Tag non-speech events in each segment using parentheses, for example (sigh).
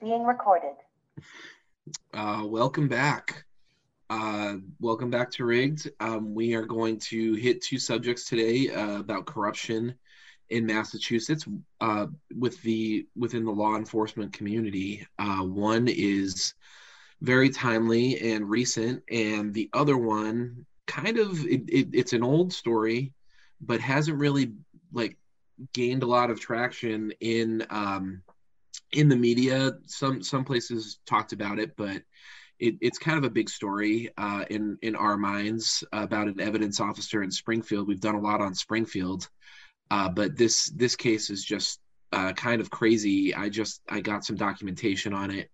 Being recorded. Uh, welcome back. Uh, welcome back to Rigged. Um, we are going to hit two subjects today uh, about corruption in Massachusetts uh, with the within the law enforcement community. Uh, one is very timely and recent, and the other one kind of it, it, it's an old story, but hasn't really like gained a lot of traction in um, in the media. Some some places talked about it, but it, it's kind of a big story uh, in in our minds about an evidence officer in Springfield. We've done a lot on Springfield, uh, but this this case is just uh, kind of crazy. I just I got some documentation on it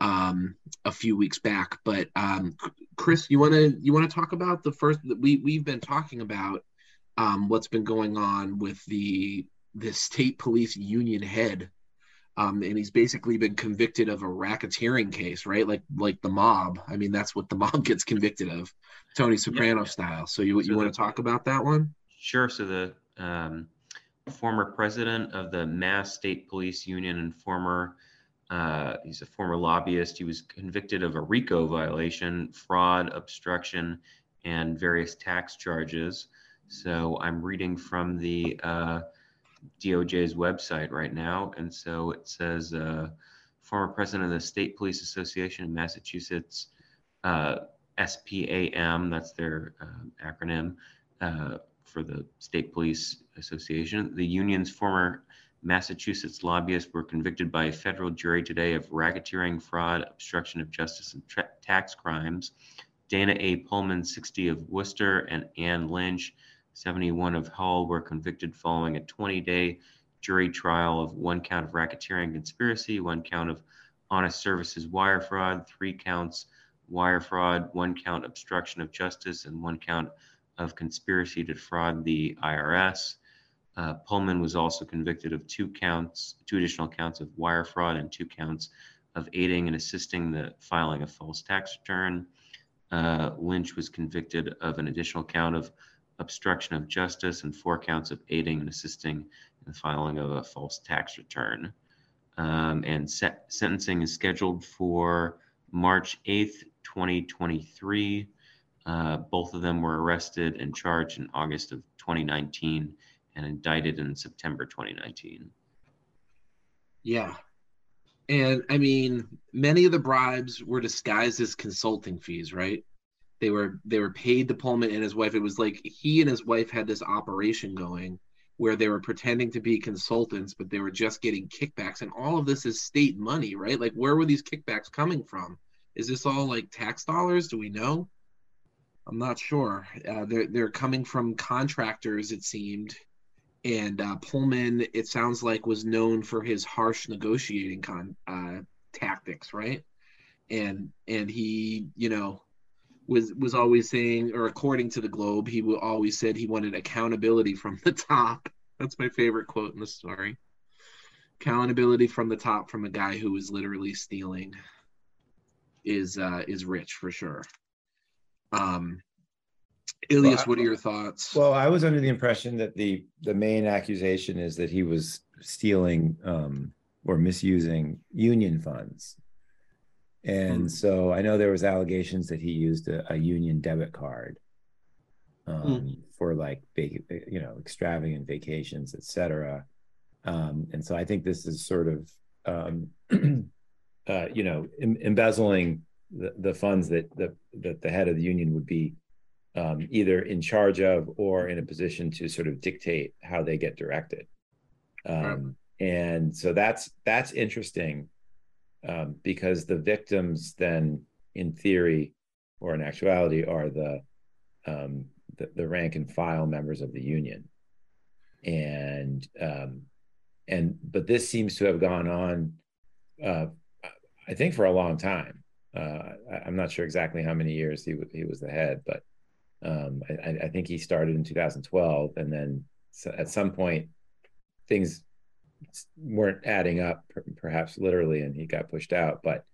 um, a few weeks back. But um, Chris, you want to you want to talk about the first that we we've been talking about um, what's been going on with the the state police union head. Um, and he's basically been convicted of a racketeering case, right? Like like the mob. I mean, that's what the (laughs) mob gets convicted of, Tony Soprano yeah. style. So you so you want to talk about that one? Sure. So the um, former president of the Mass State Police Union and former uh, he's a former lobbyist. He was convicted of a RICO violation, fraud, obstruction, and various tax charges. So I'm reading from the uh, DOJ's website right now. And so it says uh, former president of the State Police Association in Massachusetts, uh, SPAM, that's their uh, acronym uh, for the State Police Association. The union's former Massachusetts lobbyists were convicted by a federal jury today of racketeering, fraud, obstruction of justice, and tra- tax crimes. Dana A. Pullman, 60 of Worcester, and Anne Lynch, 71 of Hull, were convicted following a 20 day jury trial of one count of racketeering conspiracy, one count of honest services wire fraud, three counts wire fraud, one count obstruction of justice, and one count of conspiracy to defraud the IRS. Uh, Pullman was also convicted of two counts, two additional counts of wire fraud and two counts of aiding and assisting the filing of false tax return. Uh, Lynch was convicted of an additional count of obstruction of justice and four counts of aiding and assisting in the filing of a false tax return. Um, and sentencing is scheduled for March 8th, 2023. Uh, both of them were arrested and charged in August of 2019 and indicted in September 2019. Yeah. And I mean, many of the bribes were disguised as consulting fees, right? They were they were paid to Pullman and his wife. It was like he and his wife had this operation going where they were pretending to be consultants, but they were just getting kickbacks. And all of this is state money, right? Like where were these kickbacks coming from? Is this all like tax dollars? Do we know? I'm not sure. Uh, they're they're coming from contractors, it seemed, and uh, Pullman, it sounds like, was known for his harsh negotiating con uh, tactics, right? And and he, you know, was was always saying, or according to the Globe, he always said he wanted accountability from the top. That's my favorite quote in the story. Accountability from the top from a guy who was literally stealing is uh, is rich for sure. Um, Ilias, well, what are your thoughts? Well, I was under the impression that the the main accusation is that he was stealing um, or misusing union funds, and mm. so I know there was allegations that he used a, a union debit card um, mm. for like big, you know extravagant vacations, etc. Um, and so I think this is sort of um, (clears throat) uh, you know em- embezzling the, the funds that the that the head of the union would be um, either in charge of or in a position to sort of dictate how they get directed. Um, and so that's that's interesting um, because the victims then, in theory, or in actuality, are the, um, the, the rank and file members of the union, and um, and but this seems to have gone on, uh, I think, for a long time. Uh, I, am not sure exactly how many years he he was the head, but um, I, I, think he started in 2012, and then at some point things weren't adding up, perhaps literally, and he got pushed out. But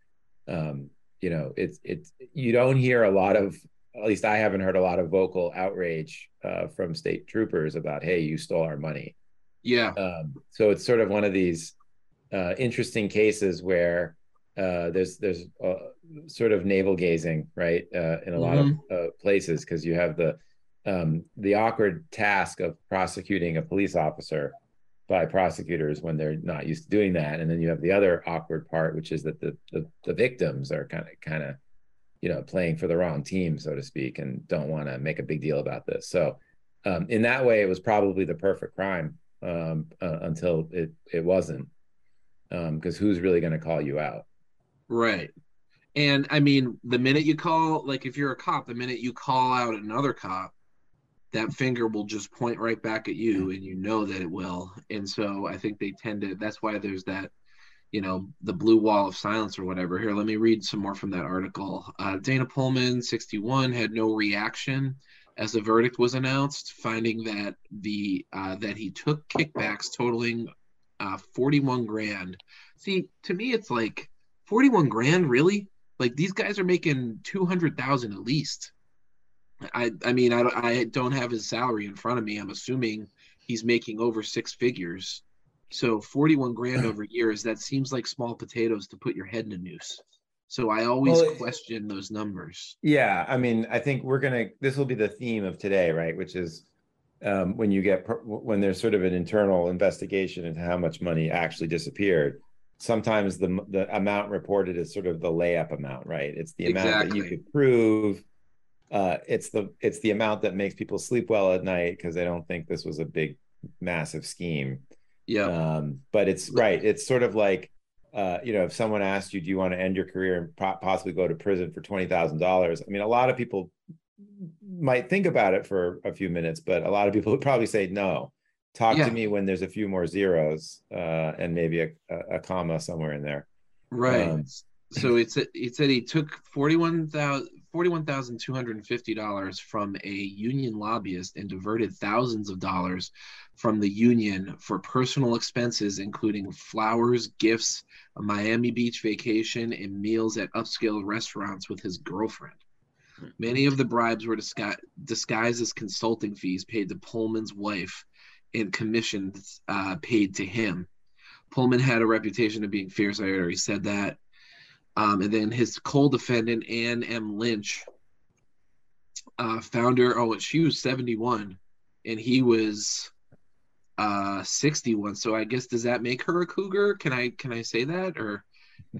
um, you know, it's it's you don't hear a lot of, at least I haven't heard a lot of vocal outrage uh, from state troopers about, hey, you stole our money. Yeah. Um, so it's sort of one of these uh, interesting cases where uh, there's there's uh, sort of navel gazing, right, uh, in a lot of uh, places because you have the um, the awkward task of prosecuting a police officer by prosecutors when they're not used to doing that, and then you have the other awkward part, which is that the the, the victims are kind of kind of you know playing for the wrong team, so to speak, and don't want to make a big deal about this. So um, in that way, it was probably the perfect crime um, uh, until it it wasn't, because um, who's really going to call you out? Right. And I mean, the minute you call, like if you're a cop, the minute you call out another cop, that finger will just point right back at you and you know that it will. And so I think they tend to, that's why there's that, you know, the blue wall of silence or whatever. Here, let me read some more from that article. Uh, Dana Pullman, 61, had no reaction as the verdict was announced, finding that the uh, that he took kickbacks totaling uh, 41 grand. See, to me, it's like 41 grand, really? Like these guys are making 200,000 at least. I I mean I I don't have his salary in front of me. I'm assuming he's making over six figures. So 41 grand (laughs) over years that seems like small potatoes to put your head in a noose. So I always well, question those numbers. Yeah, I mean, I think we're gonna. This will be the theme of today, right? Which is um, when you get when there's sort of an internal investigation into how much money actually disappeared sometimes the the amount reported is sort of the layup amount, right? It's the amount exactly. that you could prove. Uh, it's the it's the amount that makes people sleep well at night because they don't think this was a big, massive scheme. Yeah. Um, but it's right. It's sort of like, uh, you know, if someone asked you, "Do you want to end your career and po- possibly go to prison for twenty thousand dollars?" I mean, a lot of people might think about it for a few minutes, but a lot of people would probably say no talk yeah. to me when there's a few more zeros uh, and maybe a, a, comma somewhere in there. Right. Um, so it's it said he took forty one thousand forty one thousand two hundred and fifty dollars from a union lobbyist and diverted thousands of dollars from the union for personal expenses, including flowers, gifts, a Miami Beach vacation, and meals at upscale restaurants with his girlfriend. Many of the bribes were disgu- disguised as consulting fees paid to Pullman's wife and commissions uh, paid to him. Pullman had a reputation of being fierce. I already said that. Um, and then his co-defendant Anne M. Lynch, uh, founder. Oh, she was seventy-one, and he was uh, sixty-one. So I guess does that make her a cougar? Can I can I say that or?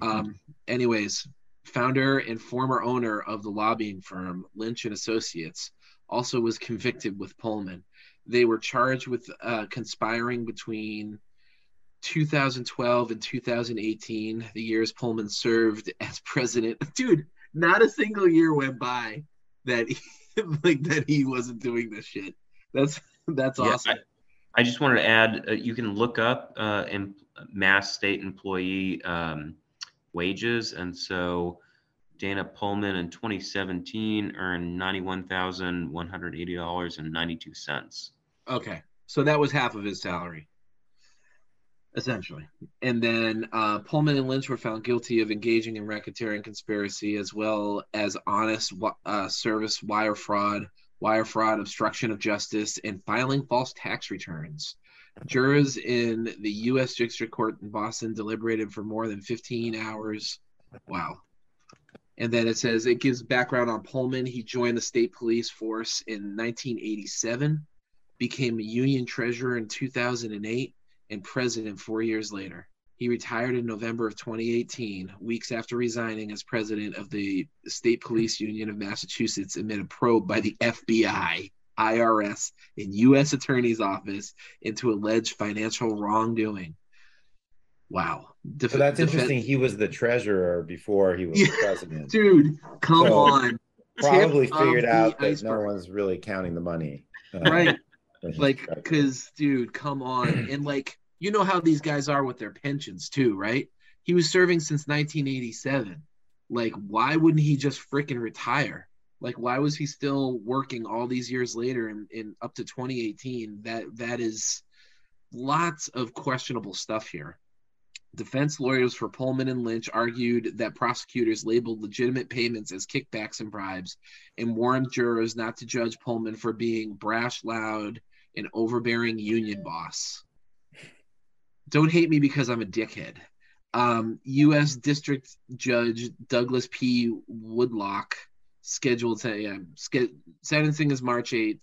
Um, anyways, founder and former owner of the lobbying firm Lynch and Associates, also was convicted with Pullman. They were charged with uh, conspiring between 2012 and 2018, the years Pullman served as president. (laughs) Dude, not a single year went by that he, (laughs) like that he wasn't doing this shit. That's that's yeah, awesome. I, I, just wanted to add, uh, you can look up uh, in mass state employee um, wages, and so Dana Pullman in 2017 earned $91,180.92. Okay. So that was half of his salary, essentially. And then uh, Pullman and Lynch were found guilty of engaging in racketeering conspiracy as well as honest uh, service wire fraud, wire fraud, obstruction of justice, and filing false tax returns. Jurors in the U.S. District Court in Boston deliberated for more than 15 hours. Wow. And then it says it gives background on Pullman. He joined the state police force in 1987 became a union treasurer in 2008 and president four years later. He retired in November of 2018, weeks after resigning as president of the State Police Union of Massachusetts amid a probe by the FBI, IRS, and U.S. Attorney's Office into alleged financial wrongdoing. Wow. Def- so that's def- interesting. He was the treasurer before he was yeah, president. Dude, come so on. Probably Tip figured out that iceberg. no one's really counting the money. Right like because dude come on. (clears throat) And like you know how these guys are with their pensions too right? He was serving since 1987 like why wouldn't he just freaking retire? Like why was he still working all these years later and in, in up to 2018 that that is lots of questionable stuff here Defense lawyers for Pullman and Lynch argued that prosecutors labeled legitimate payments as kickbacks and bribes and warned jurors not to judge Pullman for being brash, loud, and overbearing union boss. don't hate me because I'm a dickhead. Um, U.S. District Judge Douglas P. Woodlock scheduled to yeah, ske- sentencing is March 8th.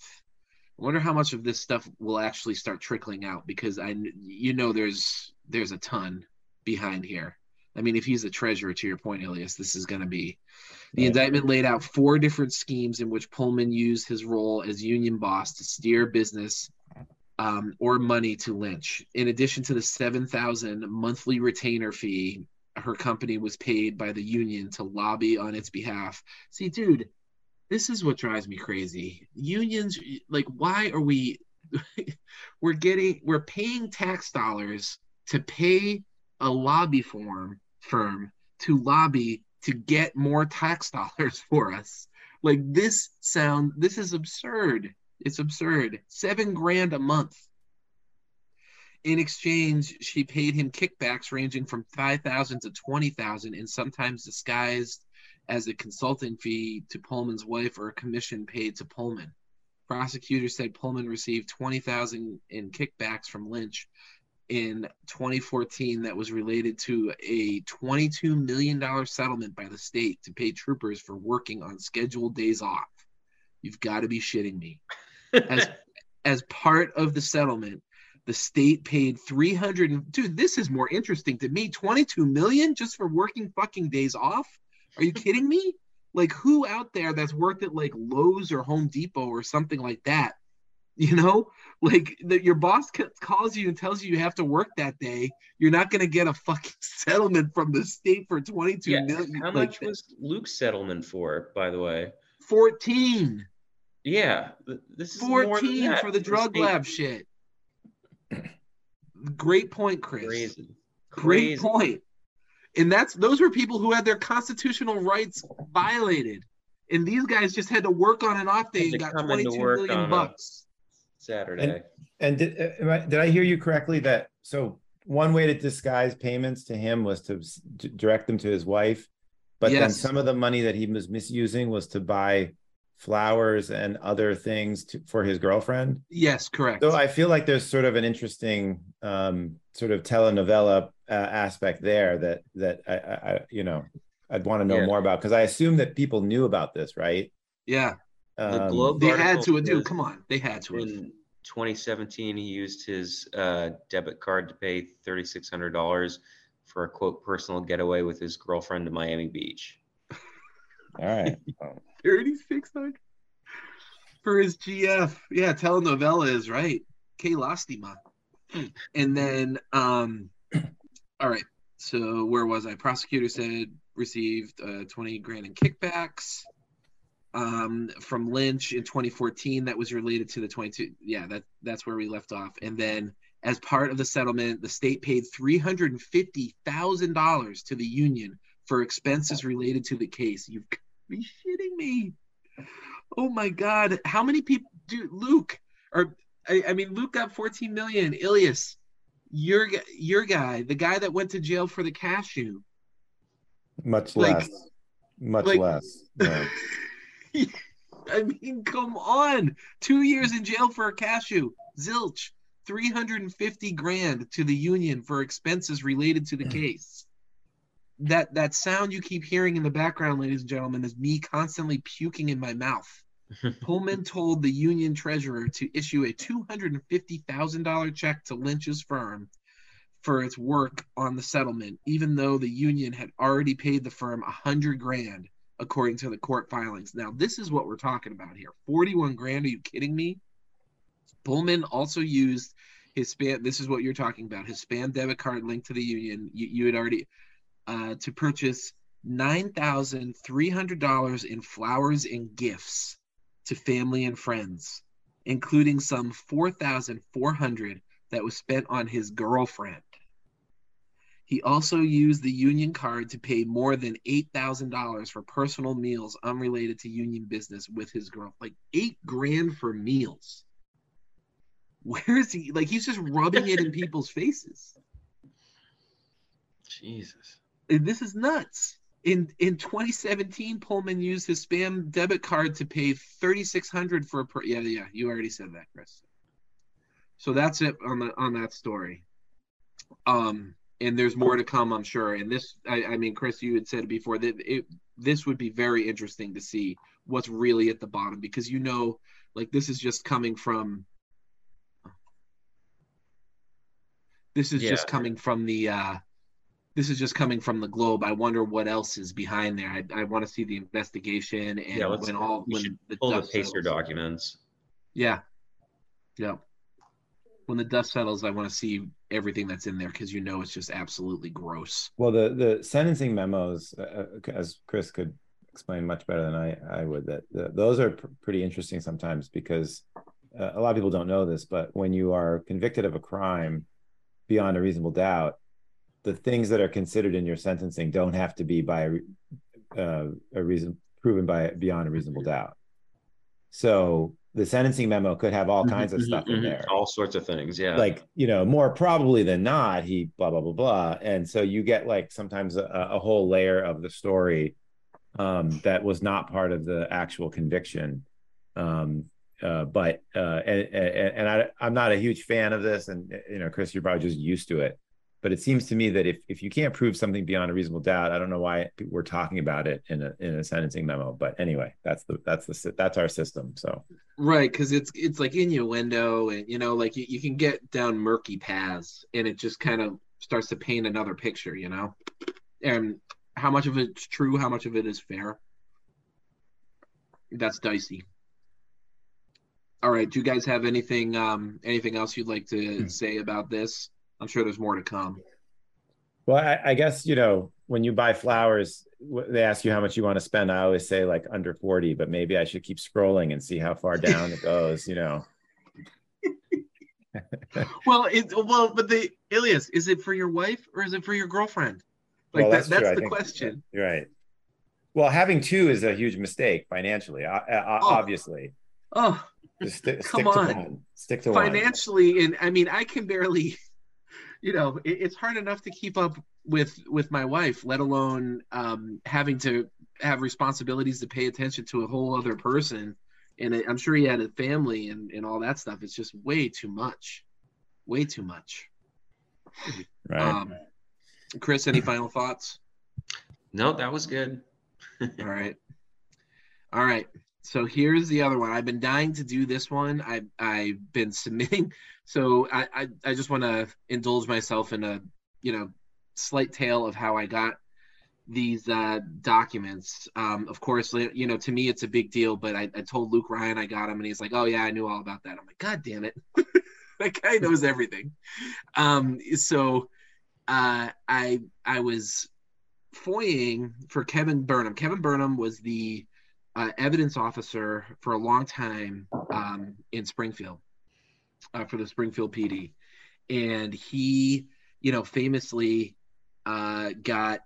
I wonder how much of this stuff will actually start trickling out because I, you know, there's there's a ton behind here. I mean, if he's the treasurer, to your point, Ilias, this is going to be. The Right. indictment laid out four different schemes in which Pullman used his role as union boss to steer business um, or money to Lynch. In addition to the seven thousand monthly retainer fee, her company was paid by the union to lobby on its behalf. See, dude, this is what drives me crazy. Unions, like, why are we? (laughs) we're getting, we're paying tax dollars to pay a lobby firm firm to lobby to get more tax (laughs) dollars for us. Like this sound, this is absurd. It's absurd. Seven grand a month. In exchange, she paid him kickbacks ranging from five thousand to twenty thousand, and sometimes disguised as a consulting fee to Pullman's wife or a commission paid to Pullman. Prosecutors said Pullman received twenty thousand in kickbacks from Lynch in 2014 that was related to a $22 million settlement by the state to pay troopers for working on scheduled days off. You've got to be shitting me. As (laughs) as part of the settlement, the state paid 300 and- dude, this is more interesting to me. 22 million just for working fucking days off? Are you kidding me? Like who out there that's worked at like Lowe's or Home Depot or something like that? (laughs) You know, like that your boss calls you and tells you you have to work that day. You're not going to get a fucking (laughs) settlement from the state for 22 yeah. million. How like much was Luke's settlement for, by the way? 14. Yeah, this is 14 for the drug state- lab shit. Great point, Chris. Crazy. Great Crazy. point. And that's those were people who had their constitutional rights violated. And these guys just had to work on an off day and got come into 22 work million bucks. Saturday. And did, uh, I- did I hear you correctly that, so one way to disguise payments to him was to direct them to his wife? But then some of the money that he was misusing was to buy flowers and other things to, for his girlfriend? Yes, correct. So I feel like there's sort of an interesting um, sort of telenovela uh, aspect there that that I, I, I you know I'd want to know Yeah. more about because I assume that people knew about this, right? yeah. The Um, Globe They had article to, dude. Come on. They had to. have. In 2017, he used his uh, debit card to pay $3,600 for a quote personal getaway with his girlfriend to Miami Beach. All right. (laughs) Oh, 3600 for his GF. Yeah, telenovela is right. K Lastima. And then um all right. So where was I? Prosecutor said received uh, 20 grand in kickbacks um from Lynch in 2014 that was related to the 22 yeah that that's where we left off. And then as part of the settlement the state paid $350,000 to the union for expenses related to the case. You've got to be shitting me? Oh my god. How many people dude Luke or I, I mean Luke got 14 million. Ilias your your guy the guy that went to jail for the cashew. Much Like- less. Much like- less. (laughs) (laughs) I mean, come on. Two years in jail for a cashew. Zilch. 350 grand to the union for expenses related to the case. That that sound you keep hearing in the background, ladies and gentlemen, is me constantly puking in my mouth. (laughs) Pullman told the union treasurer to issue a $250,000 check to Lynch's firm for its work on the settlement, even though the union had already paid the firm a hundred grand, according to the court filings. Now, this is what we're talking about here. 41 grand, are you kidding me? Pullman also used his spam. This is what you're talking about. His spam debit card linked to the union. You, you had already uh, to purchase nine thousand three hundred dollars in flowers and gifts to family and friends, including some four thousand four hundred that was spent on his girlfriend. He also used the union card to pay more than eight thousand dollars for personal meals unrelated to union business with his girl. Like eight grand for meals. Where is he? Like he's just rubbing it in (laughs) people's faces. Jesus. And this is nuts. In in 2017, Pullman used his spam debit card to pay 3,600 for a per. Yeah, yeah, you already said that, Chris. So that's it on the on that story. Um, and there's more to come, I'm sure. And this, I, I mean, Chris, you had said before that it this would be very interesting to see what's really at the bottom because you know, like this is just coming from. This is just coming from the. uh this is just coming from the globe. I wonder what else is behind there. I, I want to see the investigation and Yeah, when all when the Pull the dust pacer settles. documents. Yeah. Yeah. When the dust settles, I want to see everything that's in there because you know it's just absolutely gross. Well, the the sentencing memos, uh, uh, as Chris could explain much better than I I would, that the, those are pr- pretty interesting sometimes because uh, a lot of people don't know this, but when you are convicted of a crime beyond a reasonable doubt, the things that are considered in your sentencing don't have to be by uh, a reason proven by beyond a reasonable doubt. So the sentencing memo could have all kinds of Mhm, stuff in mhm, there. All sorts of things. Yeah. like you know more probably than not he blah blah blah blah. And so you get like sometimes a, a whole layer of the story um that was not part of the actual conviction. Um uh but uh and and, and i i'm not a huge fan of this. And you know chris you're probably just used to it but it seems to me that if if you can't prove something beyond a reasonable doubt i don't know why we're talking about it in a in a sentencing memo but anyway that's the that's the that's our system so Right, because it's it's like innuendo, and you know, like you, you can get down murky paths, and it just kind of starts to paint another picture, you know. And how much of it's true, how much of it is fair, that's dicey. All right, do you guys have anything um anything else you'd like to say about this? I'm sure there's more to come. Well, I, I guess you know when you buy flowers, they ask you how much you want to spend. I always say like under forty, but maybe I should keep scrolling and see how far down it goes. You know, (laughs) Well, it well, but the Ilias, is it for your wife or is it for your girlfriend? Like Well, that, that's that's, the question. you're right. Well, having two is a huge mistake financially. Oh. Obviously, Oh, just sti- Come stick to on. one. Stick to one. financially, and I mean, I can barely, you know, it, it's hard enough to keep up with with my wife, let alone um, having to have responsibilities to pay attention to a whole other person. And I- I'm sure he had a family and and all that stuff. It's just way too much, way too much. Right. Um, Chris, any final thoughts? no, that was good. (laughs) All right. All right. So here's the other one. I've been dying to do this one. I I've been (laughs) submitting. So I I, I just want to indulge myself in a you know slight tale of how I got these uh, documents. Um, of course, you know to me it's a big deal. But I, I told Luke Ryan I got them, and he's like, "Oh yeah, I knew all about that." I'm like, "God damn it!" (laughs) that guy knows everything. Um, so uh, I I was foying for Kevin Burnham. Kevin Burnham was the uh, evidence officer for a long time um, in Springfield uh, for the Springfield PD, and he, you know, famously uh, got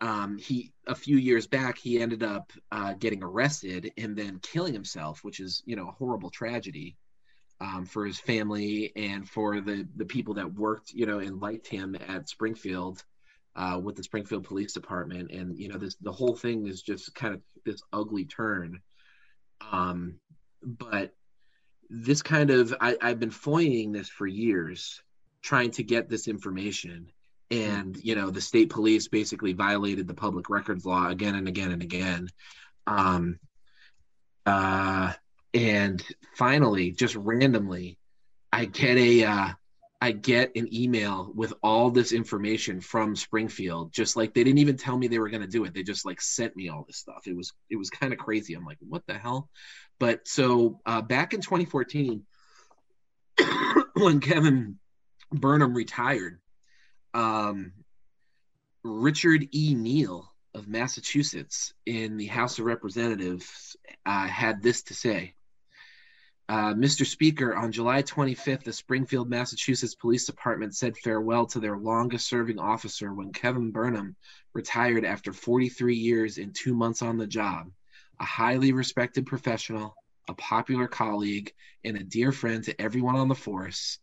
um, he a few years back he ended up uh, getting arrested and then killing himself, which is you know a horrible tragedy. Um, for his family and for the the people that worked, you know, and liked him at Springfield, uh, with the Springfield Police Department, and you know this the whole thing is just kind of this ugly turn. Um, but this kind of I, I've been foying this for years, trying to get this information, and you know the state police basically violated the public records law again and again and again. Um, uh, and finally, just randomly, I get a uh, I get an email with all this information from Springfield. Just like they didn't even tell me they were going to do it. They just like sent me all this stuff. It was it was kind of crazy. I'm like, what the hell? But so uh, back in 2014, (coughs) when Kevin Burnham retired, um, Richard E. Neal of Massachusetts in the House of Representatives uh, had this to say. Uh, Mr. Speaker, on July 25th, the Springfield, Massachusetts Police Department said farewell to their longest serving officer when Kevin Burnham retired after 43 years and two months on the job. A highly respected professional, a popular colleague, and a dear friend to everyone on the force.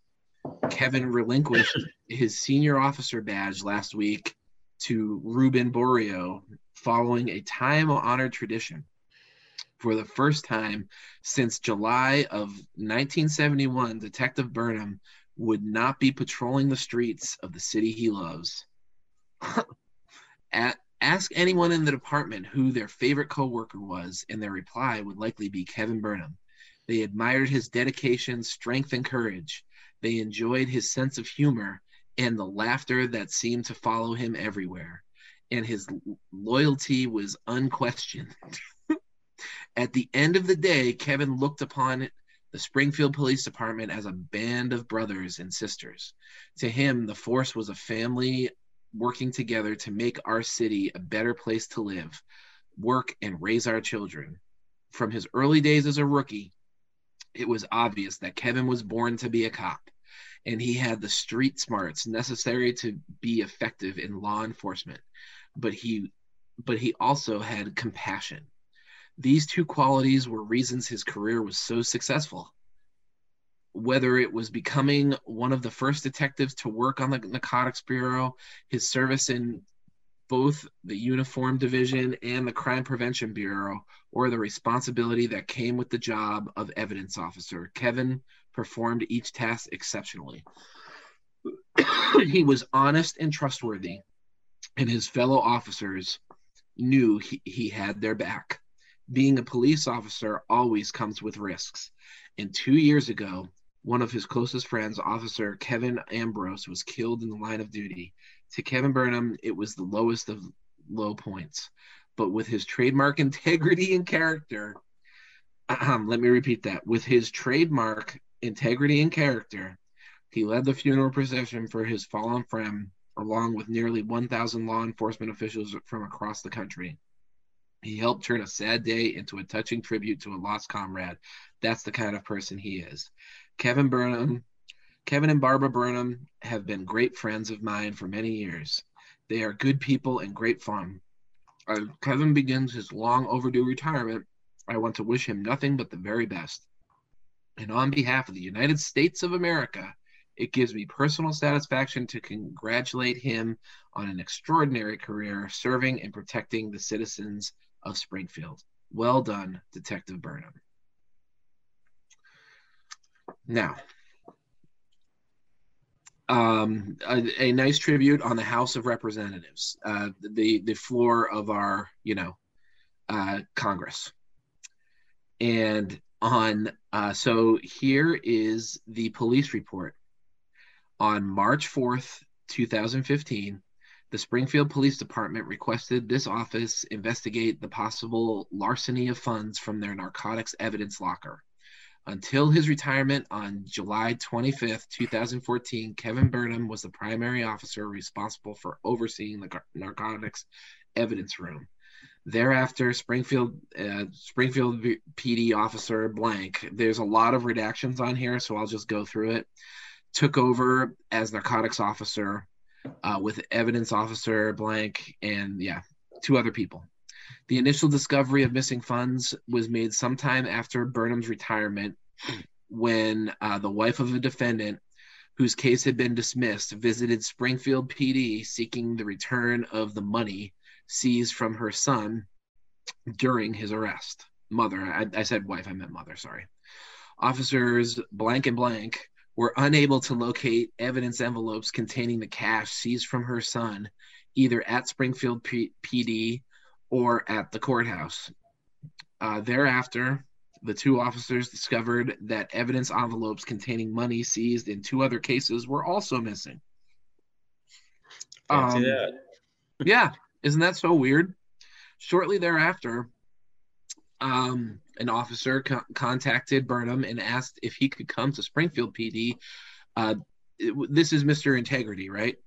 Kevin relinquished (laughs) his senior officer badge last week to Ruben Borio following a time honored tradition. For the first time since July of 1971, Detective Burnham would not be patrolling the streets of the city he loves. At, ask anyone in the department who their favorite coworker was, and their reply would likely be Kevin Burnham. They admired his dedication, strength, and courage. They enjoyed his sense of humor and the laughter that seemed to follow him everywhere. And his loyalty was unquestioned. (laughs) At the end of the day, Kevin looked upon the Springfield Police Department as a band of brothers and sisters. To him, the force was a family working together to make our city a better place to live, work, and raise our children. From his early days as a rookie, it was obvious that Kevin was born to be a cop, and he had the street smarts necessary to be effective in law enforcement. But he but he also had compassion. These two qualities were reasons his career was so successful. Whether it was becoming one of the first detectives to work on the Narcotics Bureau, his service in both the Uniform Division and the Crime Prevention Bureau, or the responsibility that came with the job of evidence officer, Kevin performed each task exceptionally. he was honest and trustworthy, and his fellow officers knew he, he had their back being a police officer always comes with risks. And two years ago, one of his closest friends, Officer Kevin Ambrose, was killed in the line of duty. To Kevin Burnham, it was the lowest of low points. But with his trademark (laughs) integrity and character, let me repeat that. With his trademark integrity and character, he led the funeral procession for his fallen friend, along with nearly 1,000 law enforcement officials from across the country. He helped turn a sad day into a touching tribute to a lost comrade. That's the kind of person he is. Kevin Burnham, Kevin and Barbara Burnham have been great friends of mine for many years. They are good people and great fun. As Kevin begins his long overdue retirement, I want to wish him nothing but the very best. And on behalf of the United States of America, it gives me personal satisfaction to congratulate him on an extraordinary career serving and protecting the citizens of Springfield. Well done, Detective Burnham. Now, um, a, a, nice tribute on the House of Representatives, uh, the the floor of our you know uh, Congress, and on uh, so here is the police report on March fourth, two thousand fifteen. The Springfield Police Department requested this office investigate the possible larceny of funds from their narcotics evidence locker. Until his retirement on July 25th, 2014, Kevin Burnham was the primary officer responsible for overseeing the narcotics evidence room. Thereafter, Springfield uh, Springfield PD officer blank. There's a lot of redactions on here, so I'll just go through it. Took over as narcotics officer uh, with evidence officer blank and yeah, two other people. The initial discovery of missing funds was made sometime after Burnham's retirement when uh, the wife of a defendant whose case had been dismissed visited Springfield PD seeking the return of the money seized from her son during his arrest. Mother, I, I said wife, I meant mother, sorry. Officers blank and blank were unable to locate evidence envelopes containing the cash seized from her son, either at Springfield P- PD or at the courthouse. Uh, thereafter, the two officers discovered that evidence envelopes containing money seized in two other cases were also missing. Um, yeah, isn't that so weird? Shortly thereafter, um, an officer co- contacted Burnham and asked if he could come to Springfield PD. Uh, it, this is Mr. Integrity, right? (laughs)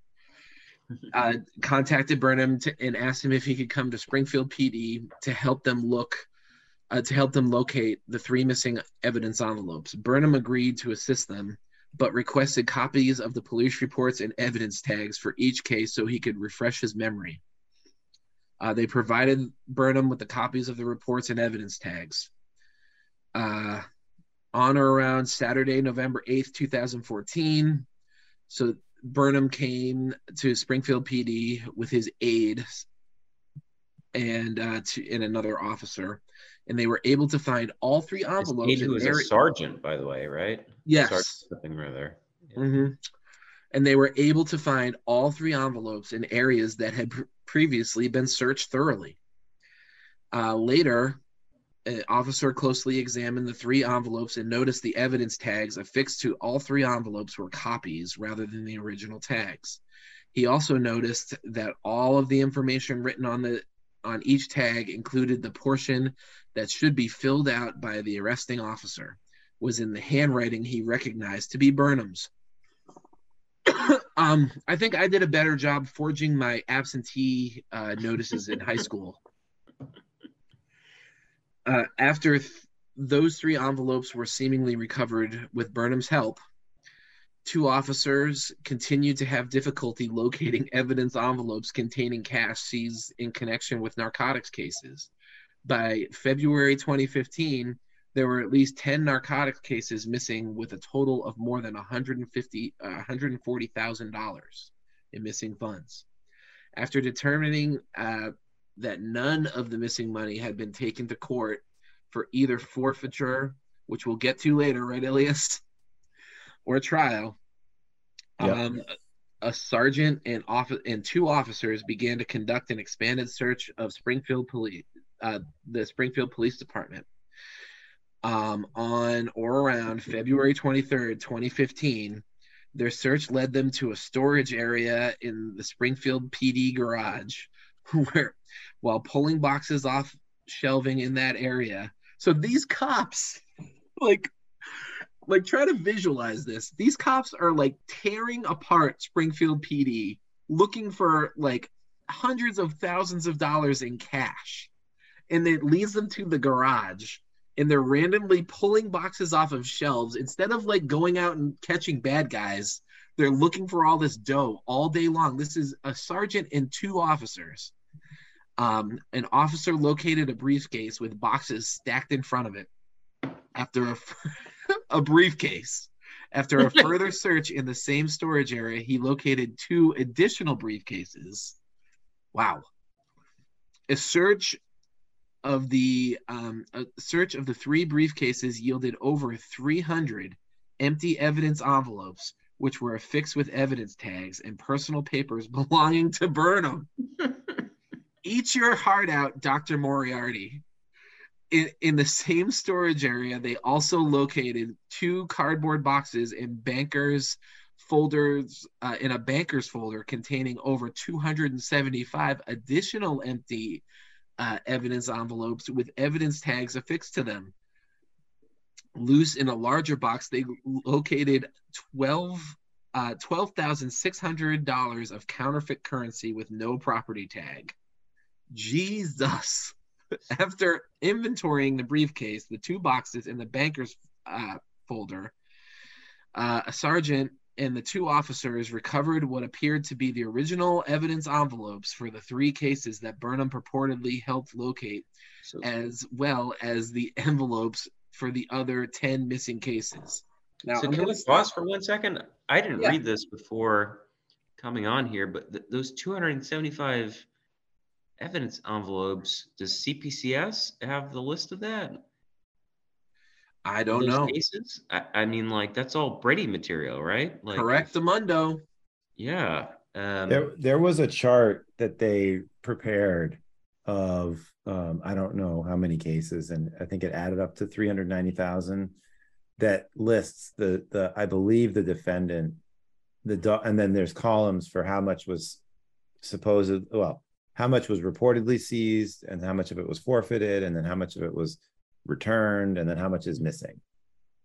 Uh, contacted Burnham to, and asked him if he could come to Springfield PD to help them look, uh, to help them locate the three missing evidence envelopes. Burnham agreed to assist them, but requested copies of the police reports and evidence tags for each case so he could refresh his memory. Uh, they provided Burnham with the copies of the reports and evidence tags. Uh, on or around Saturday, November 8th, 2014. So Burnham came to Springfield PD with his aide and uh, to, and another officer, and they were able to find all three envelopes. His aide who was a sergeant, by the way, right? Yes. Sergeant, something or other. hmm And they were able to find all three envelopes in areas that had pr- previously been searched thoroughly. Uh, later, an officer closely examined the three envelopes and noticed the evidence tags affixed to all three envelopes were copies rather than the original tags. He also noticed that all of the information written on the on each tag included the portion that should be filled out by the arresting officer was in the handwriting he recognized to be Burnham's. Um, I think I did a better job forging my absentee uh, notices in high school. (laughs) Uh, after th- those three envelopes were seemingly recovered with Burnham's help, two officers continued to have difficulty locating (laughs) evidence envelopes containing cash seized in connection with narcotics cases. By February 2015, there were at least 10 narcotics cases missing with a total of more than 150 uh, $140,000 in missing funds. After determining uh, that none of the missing money had been taken to court for either forfeiture, which we'll get to later, right, Ilias, (laughs) or trial, Yep. um, a sergeant and off- and two officers began to conduct an expanded search of Springfield police, uh, the Springfield Police Department. Um, on or around February 23rd, 2015, their search led them to a storage area in the Springfield PD garage, (laughs) where, while pulling boxes off shelving in that area, so these cops, (laughs) like, like try to visualize this. These cops are like tearing apart Springfield PD, looking for like hundreds of thousands of dollars in cash, and it leads them to the garage and they're randomly pulling boxes off of shelves. Instead of like going out and catching bad guys they're looking for all this dough all day long. This is a sergeant and two officers. Um, an officer located a briefcase with boxes stacked in front of it after a, (laughs) a briefcase. After a (laughs) further search in the same storage area he located two additional briefcases. Wow. A search of the um, a search of the three briefcases yielded over 300 empty evidence envelopes, which were affixed with evidence tags and personal papers (laughs) belonging to Burnham. (laughs) Eat your heart out, Dr. Moriarty. In, in the same storage area, they also located two cardboard boxes in bankers folders uh, in a bankers folder containing over 275 additional empty uh, evidence envelopes with evidence tags affixed to them. Loose in a larger box, they located 12 uh, $12,600 of counterfeit currency with no property tag. Jesus. (laughs) After inventorying the briefcase, the two boxes, and the banker's uh, folder, uh, a sergeant and the two officers recovered what appeared to be the original evidence envelopes for the three cases that Burnham purportedly helped locate, So, as well as the (laughs) envelopes for the other 10 missing cases. Now, so I'm can we pause for one second? I didn't Yeah. read this before coming on here, but th- those 275 evidence envelopes, does CPCS have the list of that? I don't know. Cases? I, I mean, like that's all Brady material, right? Like, Correct, Amundo. Yeah. Um, There, there was a chart that they prepared of um, I don't know how many cases, and I think it added up to three hundred ninety thousand. That lists the the I believe the defendant, the do- and then there's columns for how much was supposed well how much was reportedly seized and how much of it was forfeited and then how much of it was returned and then how much is missing.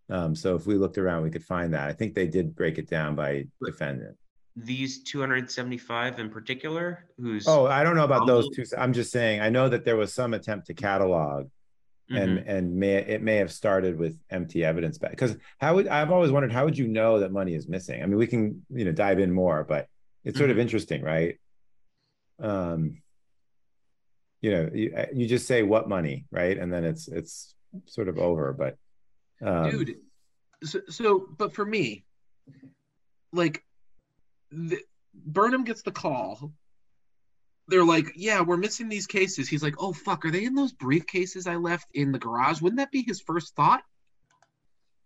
Um, so if we looked around, we could find that. I think they did break it down by defendant. these 275 in particular, who's Oh, I don't know about those two. I'm just saying. I know that there was some attempt to catalog, and Mhm. and may it may have started with empty evidence back. Because how would I've always wondered how would you know that money is missing? I mean, we can you know dive in more, but it's sort of Mhm. interesting, right? Um, you know, you, you just say what money, right, and then it's it's sort of over. But um, Dude, so, so, but for me, like, the, Burnham gets the call. They're like, yeah, we're missing these cases. He's like, oh, fuck, are they in those briefcases I left in the garage? Wouldn't that be his first thought?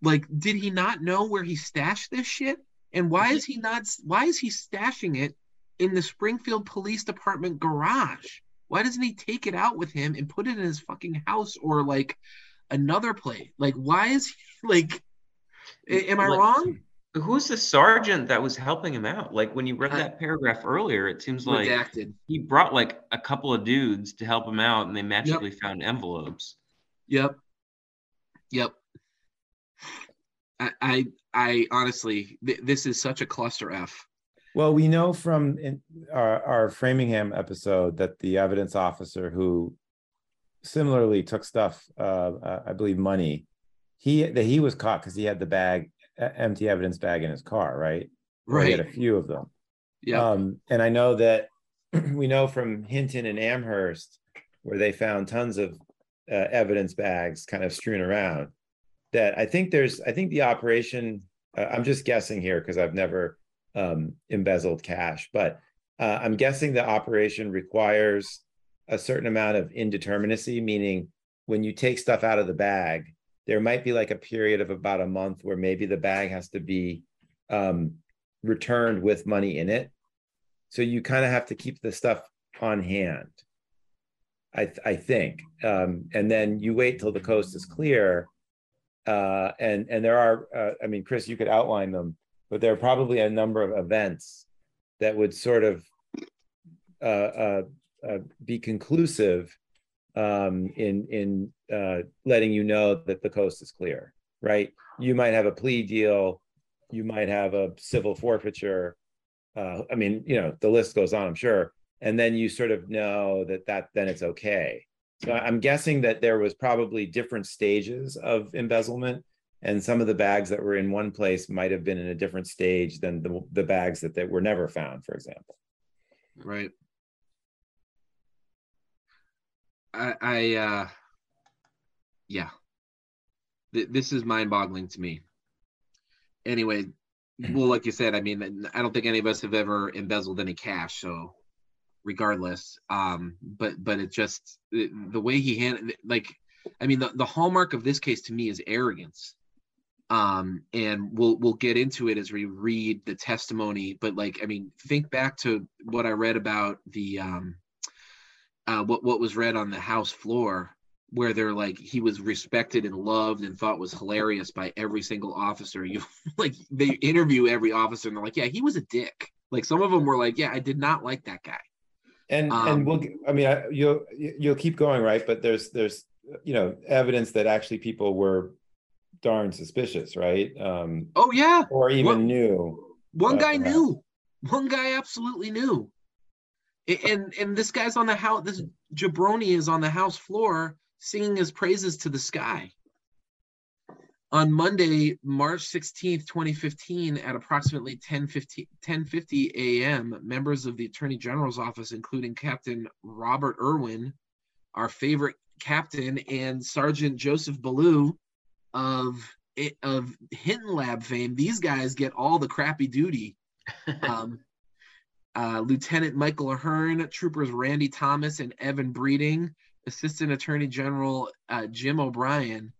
Like, did he not know where he stashed this shit? And why is he not? Why is he stashing it in the Springfield Police Department garage? Why doesn't he take it out with him and put it in his fucking house or like another place? Like, why is he (laughs) like? Am I Like- wrong? Who's the sergeant that was helping him out? Like when you read that paragraph earlier, it seems like Redacted. he brought like a couple of dudes to help him out, and they magically found envelopes. Yep. Yep. I I, I honestly, th- this is such a cluster f. Well, we know from in our, our Framingham episode that the evidence officer who similarly took stuff, uh, uh, I believe money, he that he was caught because he had the bag, empty evidence bag in his car, right? Right. He had a few of them. Yeah. Um, and I know that (clears throat) we know from Hinton and Amherst, where they found tons of uh, evidence bags kind of strewn around, that I think there's, I think the operation, uh, I'm just guessing here because I've never um, embezzled cash, but uh, I'm guessing the operation requires a certain amount of indeterminacy, meaning when you take stuff out of the bag, there might be like a period of about a month where maybe the bag has to be um, returned with money in it. So you kind of have to keep the stuff on hand. I th- I think, um, and then you wait till the coast is clear, uh, and and there are, uh, I mean, Chris, you could outline them, but there are probably a number of events that would sort of uh, uh, uh, be conclusive um, in in uh, letting you know that the coast is clear, right? You might have a plea deal, you might have a civil forfeiture. Uh, I mean, you know, the list goes on, I'm sure, and then you sort of know that that then it's okay. So I'm guessing that there was probably different stages of embezzlement, and some of the bags that were in one place might have been in a different stage than the the bags that, that were never found, for example. Right. I, I uh, yeah. Th- this is mind-boggling to me. Anyway, well, like you said, I mean, I don't think any of us have ever embezzled any cash, so regardless, um, but but it just the, the way he handled, like, I mean, the, the hallmark of this case to me is arrogance. Um, and we'll we'll get into it as we read the testimony, but like, I mean, think back to what I read about the um, uh, what what was read on the house floor where they're like he was respected and loved and thought was hilarious by every single officer. You (laughs) like they interview every officer and they're like yeah he was a dick. Like some of them were like yeah i did not like that guy. And Um, and we'll, I mean, I- you'll you'll keep going, right? But there's there's you know evidence that actually people were darn suspicious, right? Um, oh yeah or even Well- knew. one guy knew one guy absolutely knew and and this guy's on the house this jabroni is on the house floor singing his praises to the sky on monday march 16th 2015 at approximately 10:50 10:50 a.m members of the attorney general's office including captain robert irwin our favorite captain and sergeant joseph ballou of it, of hinton lab fame these guys get all the crappy duty (laughs) um, uh, Lieutenant Michael Ahern, Troopers Randy Thomas and Evan Breeding, Assistant Attorney General uh, Jim O'Brien,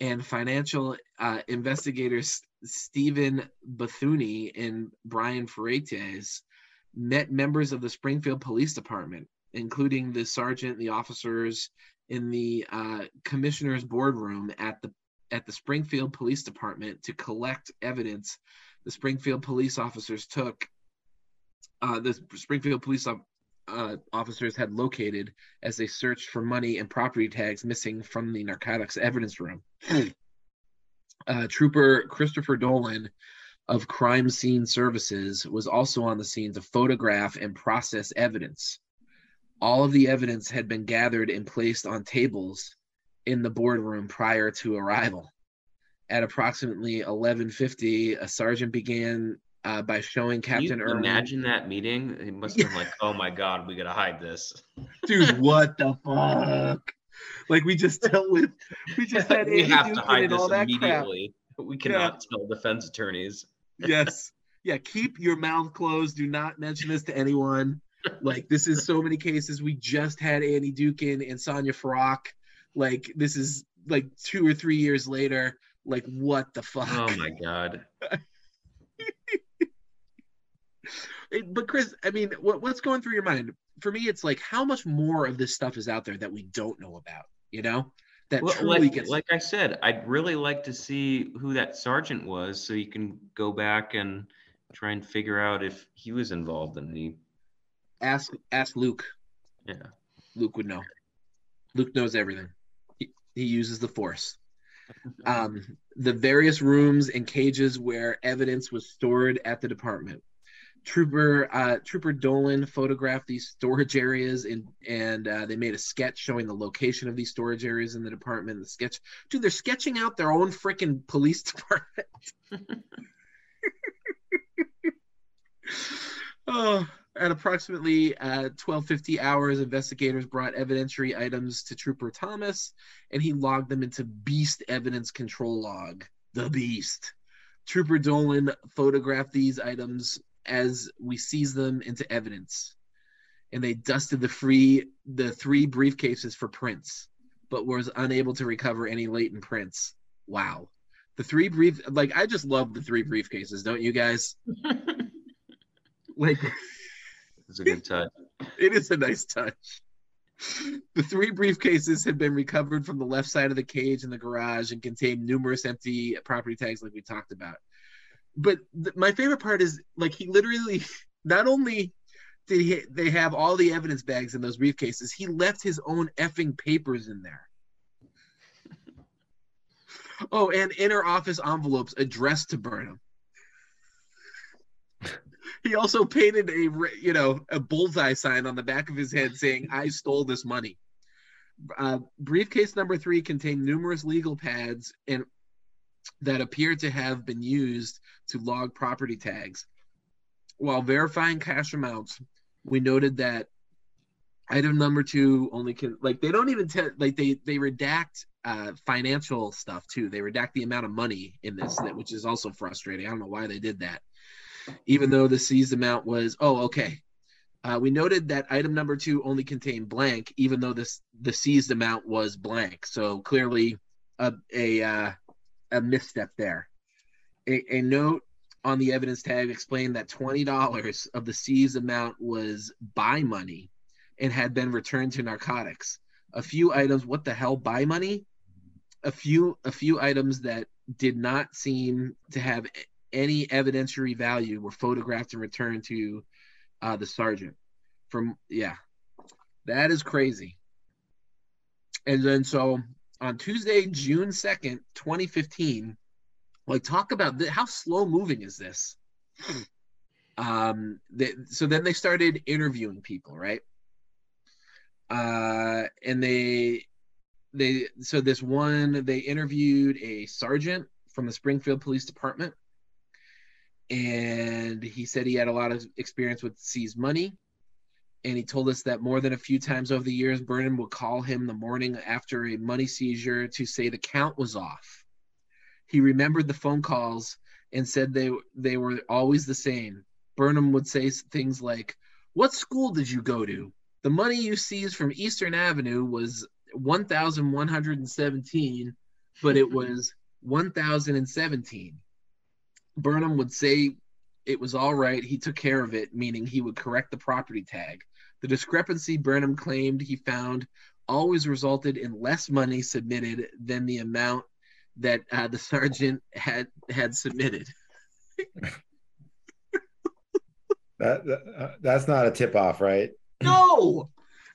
and financial uh, investigators Stephen Bethune and Brian Ferretes met members of the Springfield Police Department, including the sergeant, the officers in the uh, commissioner's boardroom at the at the Springfield Police Department to collect evidence the Springfield police officers took uh, the Springfield police uh, officers had located as they searched for money and property tags missing from the narcotics evidence room. (clears throat) uh, Trooper Christopher Dolan of Crime Scene Services was also on the scene to photograph and process evidence. All of the evidence had been gathered and placed on tables in the boardroom prior to arrival. At approximately 11:50, a sergeant began uh, by showing Captain Irwin. imagine that meeting? It must have been like, oh my god, we gotta hide this. (laughs) dude what the (laughs) fuck like we just dealt with we just had we have to hide this immediately. crap. We cannot tell defense attorneys. (laughs) yes yeah keep your mouth closed do not mention this to anyone like this is so many cases we just had annie dookhan and sonja Farak. Like this is like two or three years later like what the fuck Oh my (laughs) god. But Chris, I mean, what, what's going through your mind? For me, it's like how much more of this stuff is out there that we don't know about. You know, that Well, truly like, gets like I said, I'd really like to see who that sergeant was, so you can go back and try and figure out if he was involved in any. ask ask Luke. Yeah. Luke would know. Luke knows everything. He, uses the force. (laughs) Um, the various rooms and cages where evidence was stored at the department. Trooper uh, Trooper Dolan photographed these storage areas and and uh, they made a sketch showing the location of these storage areas in the department. The sketch, dude, they're sketching out their own freaking police (laughs) department. (laughs) oh, at approximately uh, 1250 hours, investigators brought evidentiary items to Trooper Thomas, and he logged them into Beast Evidence Control Log. The Beast. Trooper Dolan photographed these items as we seized them into evidence, and they dusted the free the three briefcases for prints, but was unable to recover any latent prints. Wow. The three brief like I just love the three briefcases, don't you guys? (laughs) Like It's a good touch. it is a nice touch. The three briefcases had been recovered from the left side of the cage in the garage and contained numerous empty property tags, like we talked about. But th- my favorite part is like he literally (laughs) not only did he they have all the evidence bags in those briefcases, he left his own effing papers in there. (laughs) Oh, and inner office envelopes addressed to Burnham. He also painted a you know a bullseye sign on the back of his head saying "I stole this money." Uh, briefcase number three contained numerous legal pads and that appear to have been used to log property tags. While verifying cash amounts, we noted that item number two only can like they don't even tell like they they redact uh financial stuff too they redact the amount of money in this which is also frustrating i don't know why they did that even though the seized amount was oh okay uh, we noted that item number two only contained blank even though this the seized amount was blank so clearly a a uh, a misstep there a, a note on the evidence tag explained that $20 of the seized amount was buy money and had been returned to narcotics. A few items, what the hell, buy money? A few a few items that did not seem to have any evidentiary value were photographed and returned to uh, the sergeant. From yeah, that is crazy. And then so on Tuesday, June second, twenty fifteen, like talk about th- how slow moving is this? (clears throat) um, they, so then they started interviewing people, right? uh, and they they so this one they interviewed a sergeant from the Springfield Police Department, and he said he had a lot of experience with seized money. And he told us that more than a few times over the years, Burnham would call him the morning after a money seizure to say the count was off. He remembered the phone calls and said they they were always the same. Burnham would say things like, "What school did you go to?" The money you seized from Eastern Avenue was 1,117, but it (laughs) was 1,017. Burnham would say it was all right. He took care of it, meaning he would correct the property tag. The discrepancy Burnham claimed he found always resulted in less money submitted than the amount that uh, the sergeant had had submitted. (laughs) That, that uh, that's not a tip off, right? No,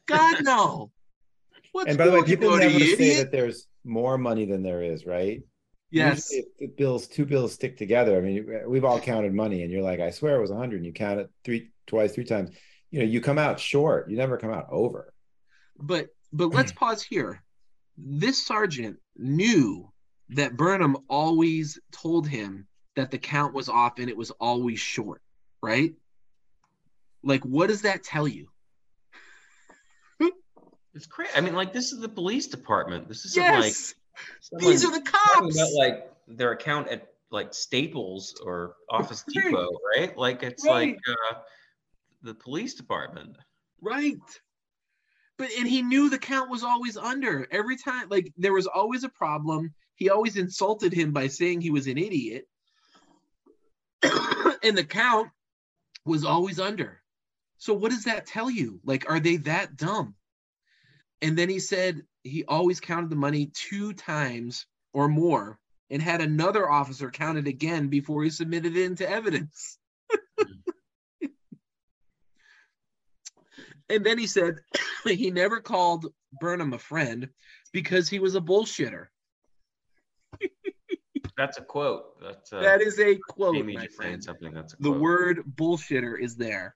God no. (laughs) What's and by the way, people never say that there's more money than there is, right? Yes. The bills, two bills stick together. I mean, we've all counted money, and you're like, I swear it was 100. And you count it three, twice, three times. You know, you come out short. You never come out over. But but let's (clears throat) pause here. This sergeant knew that Burnham always told him that the count was off and it was always short, right? Like, what does that tell you? It's crazy. I mean, like this is the police department. This isn't like Yes, someone these are the cops. about like their account at like Staples or Office Right. Depot, right? Like it's Right. like uh, the police department. Right. But and he knew the count was always under. Every time like there was always a problem. He always insulted him by saying he was an idiot. (coughs) and the count was always under. So what does that tell you? Like, are they that dumb? And then he said he always counted the money two times or more and had another officer count it again before he submitted it into evidence. (laughs) and then he said (coughs) he never called Burnham a friend because he was a bullshitter. That's a quote. That's uh, that is a quote. Amy my friend. something. That's a The quote. word bullshitter is there.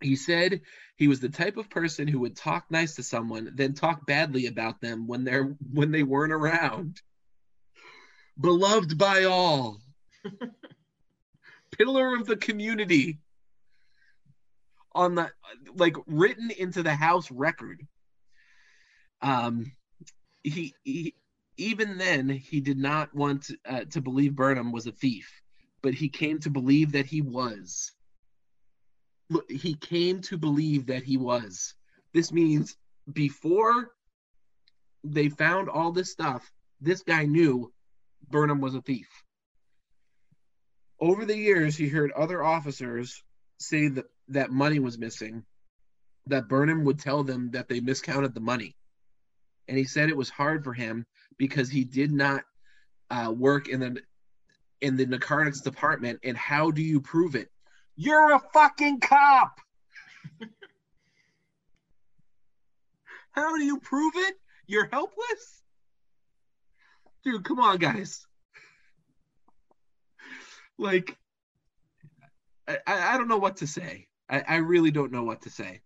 He said he was the type of person who would talk nice to someone, then talk badly about them when they're when they weren't around. Beloved by all. (laughs) Pillar of the community. On the like written into the house record. Um he, he even then he did not want uh, to believe Burnham was a thief, but he came to believe that he was. He came to believe that he was. This means before they found all this stuff, this guy knew Burnham was a thief. Over the years, he heard other officers say that, that money was missing, that Burnham would tell them that they miscounted the money. And he said it was hard for him because he did not uh, work in the in the narcotics department. And how do you prove it? You're a fucking cop. (laughs) how do you prove it? You're helpless, dude. Come on, guys. Like, I, I don't know what to say. I, I really don't know what to say.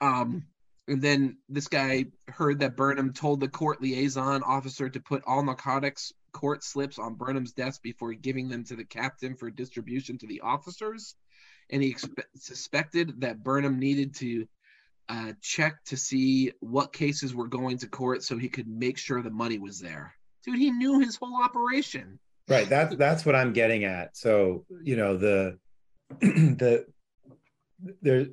Um, and then this guy heard that Burnham told the court liaison officer to put all narcotics court slips on Burnham's desk before giving them to the captain for distribution to the officers. And he expe- suspected that Burnham needed to uh, check to see what cases were going to court so he could make sure the money was there. Dude, he knew his whole operation. Right. That's that's what I'm getting at. So you know the (clears throat) the there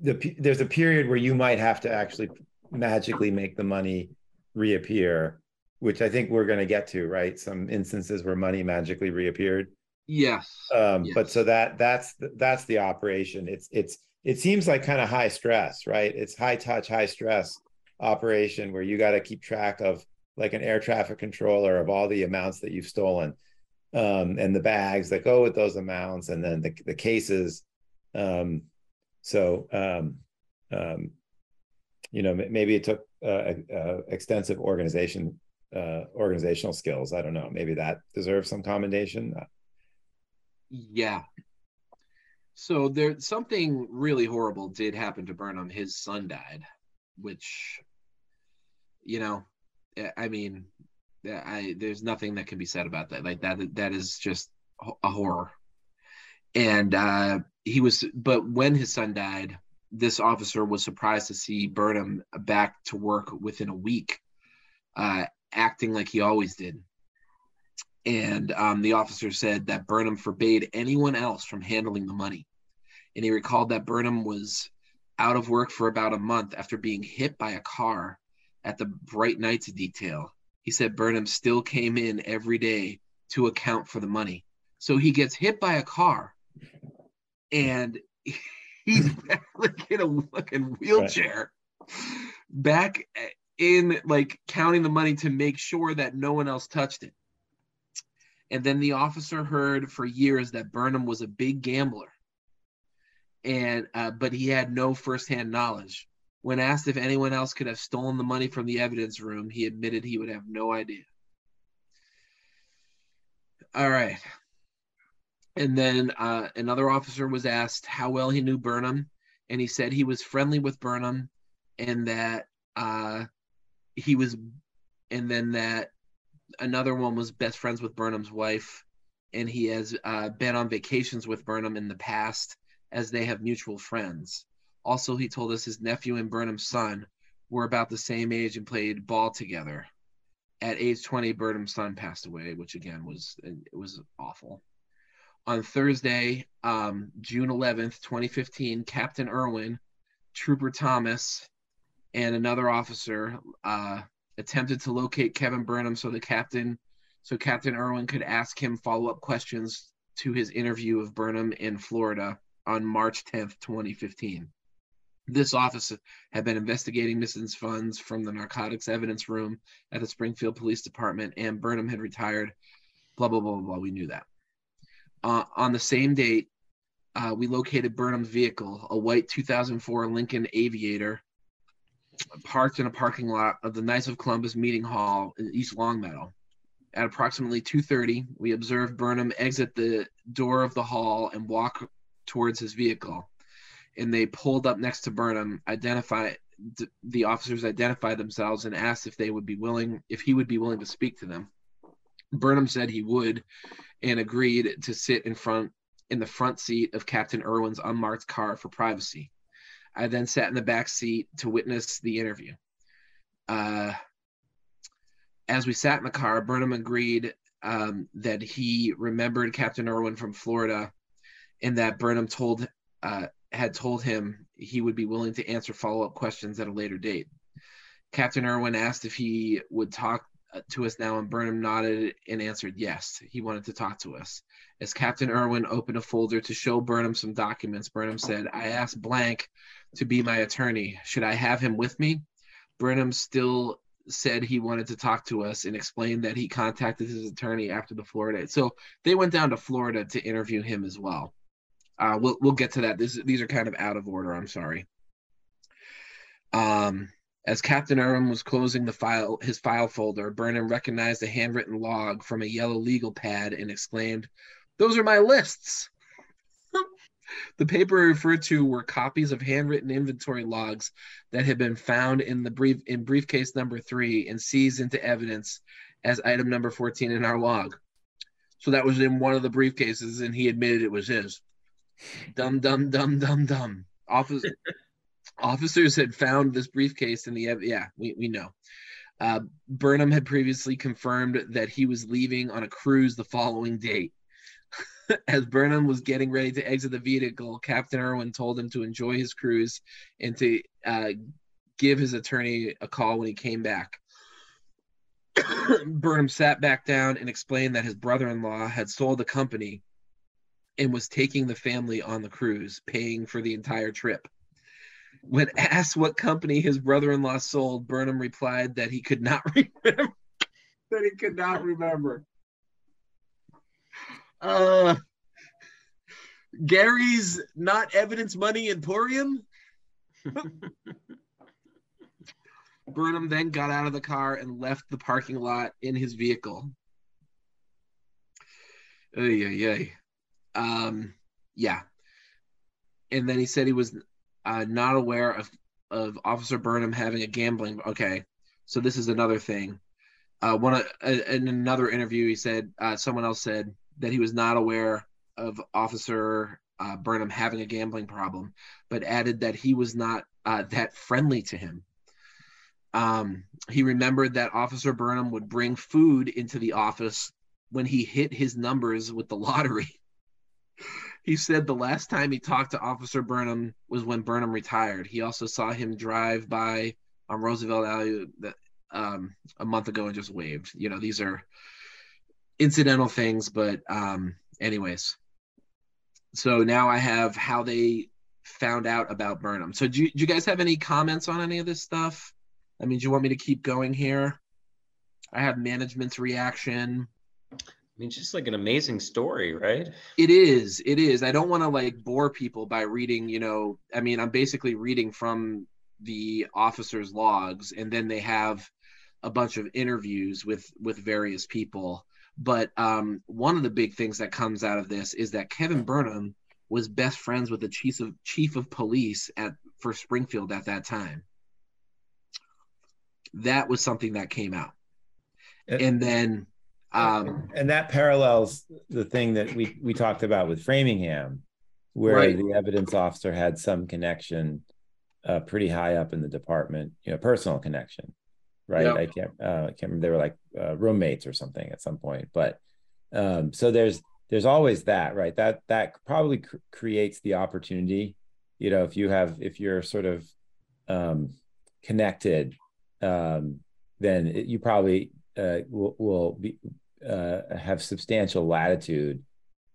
the there's a period where you might have to actually magically make the money reappear, which I think we're going to get to. Right. Some instances where money magically reappeared. Yes. Um, But so that that's that's the operation. It's it's it seems like kind of high stress, right? It's high touch, high stress operation where you got to keep track of like an air traffic controller of all the amounts that you've stolen um, and the bags that go with those amounts and then the, the cases. Um, so, um, um, you know, maybe it took uh, uh, extensive organization, uh, organizational skills. I don't know. Maybe that deserves some commendation. Yeah. So there something really horrible did happen to Burnham. His son died, which you know, I- I mean, I there's nothing that can be said about that. Like that that is just a horror. And uh he was but when his son died, this officer was surprised to see Burnham back to work within a week, uh acting like he always did and um, the officer said that Burnham forbade anyone else from handling the money. And he recalled that Burnham was out of work for about a month after being hit by a car at the Bright Nights detail. He said Burnham still came in every day to account for the money. So he gets hit by a car and (laughs) he's (laughs) back, like in a fucking wheelchair back in like counting the money to make sure that no one else touched it. And then the officer heard for years that Burnham was a big gambler, and uh, but he had no firsthand knowledge. When asked if anyone else could have stolen the money from the evidence room, he admitted he would have no idea. All right. And then uh, another officer was asked how well he knew Burnham, and he said he was friendly with Burnham, and that uh, he was, and then that another one was best friends with Burnham's wife, and he has uh, been on vacations with Burnham in the past as they have mutual friends. Also, he told us his nephew and Burnham's son were about the same age and played ball together. At age 20, Burnham's son passed away, which again was it was awful. On Thursday, um, June 11th, 2015, Captain Irwin, Trooper Thomas, and another officer uh, attempted to locate Kevin Burnham so the captain so Captain Irwin could ask him follow up questions to his interview of Burnham in Florida on March 10th, 2015. This office had been investigating missing funds from the narcotics evidence room at the Springfield Police Department, and Burnham had retired. Blah, blah, blah, blah, blah. We knew that. Uh, on the same date, uh, we located Burnham's vehicle, a white 2004 Lincoln Aviator, parked in a parking lot of the Knights of Columbus Meeting Hall in East Longmeadow. At approximately 2:30, we observed Burnham exit the door of the hall and walk towards his vehicle. And they pulled up next to Burnham, identify the officers identified themselves and asked if they would be willing if he would be willing to speak to them. Burnham said he would and agreed to sit in front in the front seat of Captain Irwin's unmarked car for privacy. I then sat in the back seat to witness the interview. Uh, as we sat in the car, Burnham agreed um, that he remembered Captain Irwin from Florida, and that Burnham told uh, had told him he would be willing to answer follow up questions at a later date. Captain Irwin asked if he would talk to us now, and Burnham nodded and answered yes. He wanted to talk to us. As Captain Irwin opened a folder to show Burnham some documents, Burnham said, I asked Blank to be my attorney. Should I have him with me? Burnham still said he wanted to talk to us and explained that he contacted his attorney after the Florida. So they went down to Florida to interview him as well. Uh, we'll we'll get to that. This, these are kind of out of order. I'm sorry. Um, as Captain Irwin was closing the file, his file folder, Burnham recognized a handwritten log from a yellow legal pad and exclaimed, "Those are my lists." (laughs) The paper referred to were copies of handwritten inventory logs that had been found in the brief in briefcase number three and seized into evidence as item number 14 in our log. So that was in one of the briefcases, and he admitted it was his. Dum dum dum dum dum. Office, officers had found this briefcase in the yeah, we, we know. Uh, Burnham had previously confirmed that he was leaving on a cruise the following day. (laughs) As Burnham was getting ready to exit the vehicle, Captain Irwin told him to enjoy his cruise and to uh, give his attorney a call when he came back. (coughs) Burnham sat back down and explained that his brother in law had sold the company and was taking the family on the cruise, paying for the entire trip. When asked what company his brother in law sold, Burnham replied that he could not (laughs) remember. that he could not remember. Uh, Gary's not evidence money emporium. (laughs) Burnham then got out of the car and left the parking lot in his vehicle. Ay, ay, ay. Um, yeah. And then he said he was uh, not aware of, of Officer Burnham having a gambling. Okay. So this is another thing. Uh, one uh, in another interview, he said uh, someone else said that he was not aware of Officer uh, Burnham having a gambling problem, but added that he was not uh, that friendly to him. Um, he remembered that Officer Burnham would bring food into the office when he hit his numbers with the lottery. He said the last time he talked to Officer Burnham was when Burnham retired. He also saw him drive by on Roosevelt Alley um, a month ago and just waved. You know, these are incidental things, but um, anyways. So now I have how they found out about Burnham. So do you, do you guys have any comments on any of this stuff? I mean, do you want me to keep going here? I have management's reaction. I mean, it's just like an amazing story, right? It is. It is. I don't want to like bore people by reading, you know, I mean, I'm basically reading from the officers' logs and then they have a bunch of interviews with with various people but um, one of the big things that comes out of this is that Kevin Burnham was best friends with the chief of chief of police at for Springfield at that time. That was something that came out, and, and then um, and that parallels the thing that we we talked about with Framingham, where right. the evidence officer had some connection, uh, pretty high up in the department, you know, personal connection right? Yep. I can't uh, I can't remember. They were like uh, roommates or something at some point. But um, so there's there's always that, right? That that probably cr- creates the opportunity. You know, if you have if you're sort of um, connected, um, then it, you probably uh, will, will be uh, have substantial latitude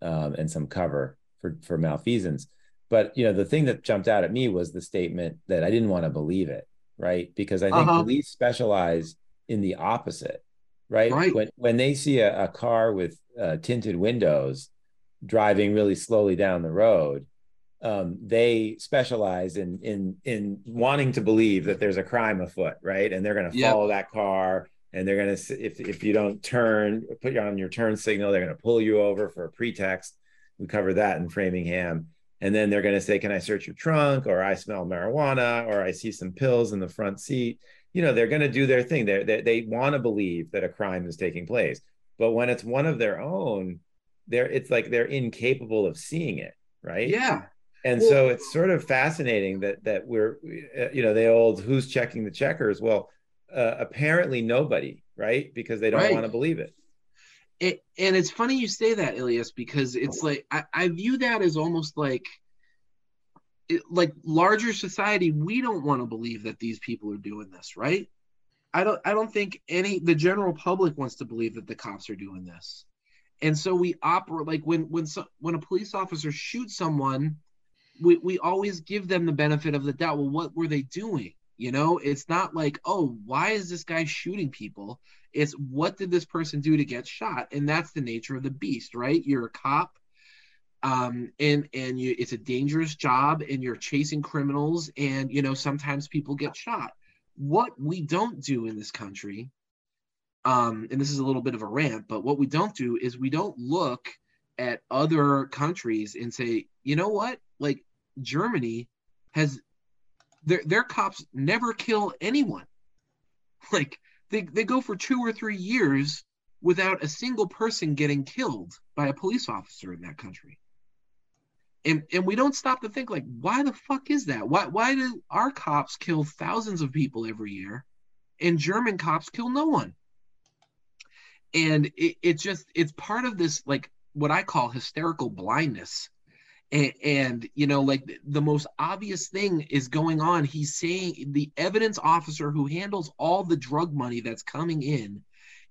um, and some cover for for malfeasance. But you know, the thing that jumped out at me was the statement that I didn't want to believe it, right? Because I think Uh-huh. police specialize in the opposite, right? Right. When when they see a, a car with uh, tinted windows driving really slowly down the road, um, they specialize in in in wanting to believe that there's a crime afoot, right? And they're going to Yep. follow that car, and they're going to if if you don't turn, put you on your turn signal, they're going to pull you over for a pretext. We cover that in Framingham, and then they're going to say, "Can I search your trunk?" or "I smell marijuana," or "I see some pills in the front seat." You know, they're going to do their thing. They're, they they want to believe that a crime is taking place, but when it's one of their own, they're it's like they're incapable of seeing it, right? Yeah. and Well- so it's sort of fascinating that that we're uh, you know the old who's checking the checkers well uh, apparently nobody right because they don't Right. want to believe it It, and it's funny you say that, Ilias, because it's like I, I view that as almost like it, like larger society. We don't want to believe that these people are doing this, right? I don't. I don't think any the general public wants to believe that the cops are doing this, and so we operate like when when so, when a police officer shoots someone, we we always give them the benefit of the doubt. Well, what were they doing? You know, it's not like, oh, why is this guy shooting people? It's what did this person do to get shot? And that's the nature of the beast, right? You're a cop, um, and and you it's a dangerous job, and you're chasing criminals, and you know sometimes people get shot. What we don't do in this country, um, and this is a little bit of a rant, but what we don't do is we don't look at other countries and say, you know what, like Germany has their their cops never kill anyone. Like they, they go for two or three years without a single person getting killed by a police officer in that country. And and we don't stop to think like why the fuck is that? Why why do our cops kill thousands of people every year and German cops kill no one? And it, it's just it's part of this like what I call hysterical blindness and, and you know like the, most obvious thing is going on. He's saying the evidence officer who handles all the drug money that's coming in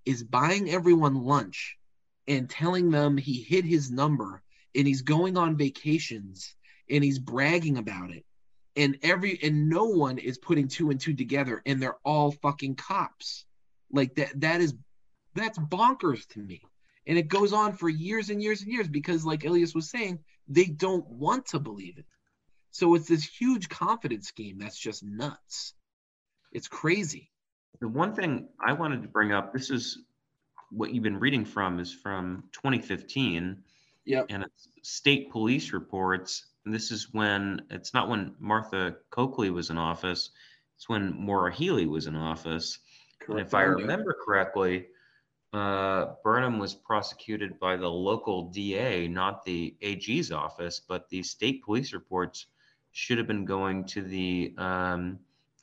is buying everyone lunch and telling them he hid his number and he's going on vacations and he's bragging about it. And every and no one is putting two and two together and they're all fucking cops. Like that that is that's bonkers to me. And it goes on for years and years and years because like Ilias was saying they don't want to believe it. So it's this huge confidence scheme that's just nuts. It's crazy. The one thing I wanted to bring up, this is what you've been reading from, is from 2015. Yep. And it's state police reports. And this is when it's not when Martha Coakley was in office, it's when Maura Healey was in office. And if I remember correctly, uh, Burnham was prosecuted by the local DA, not the AG's office, but the state police reports should have been going to the um,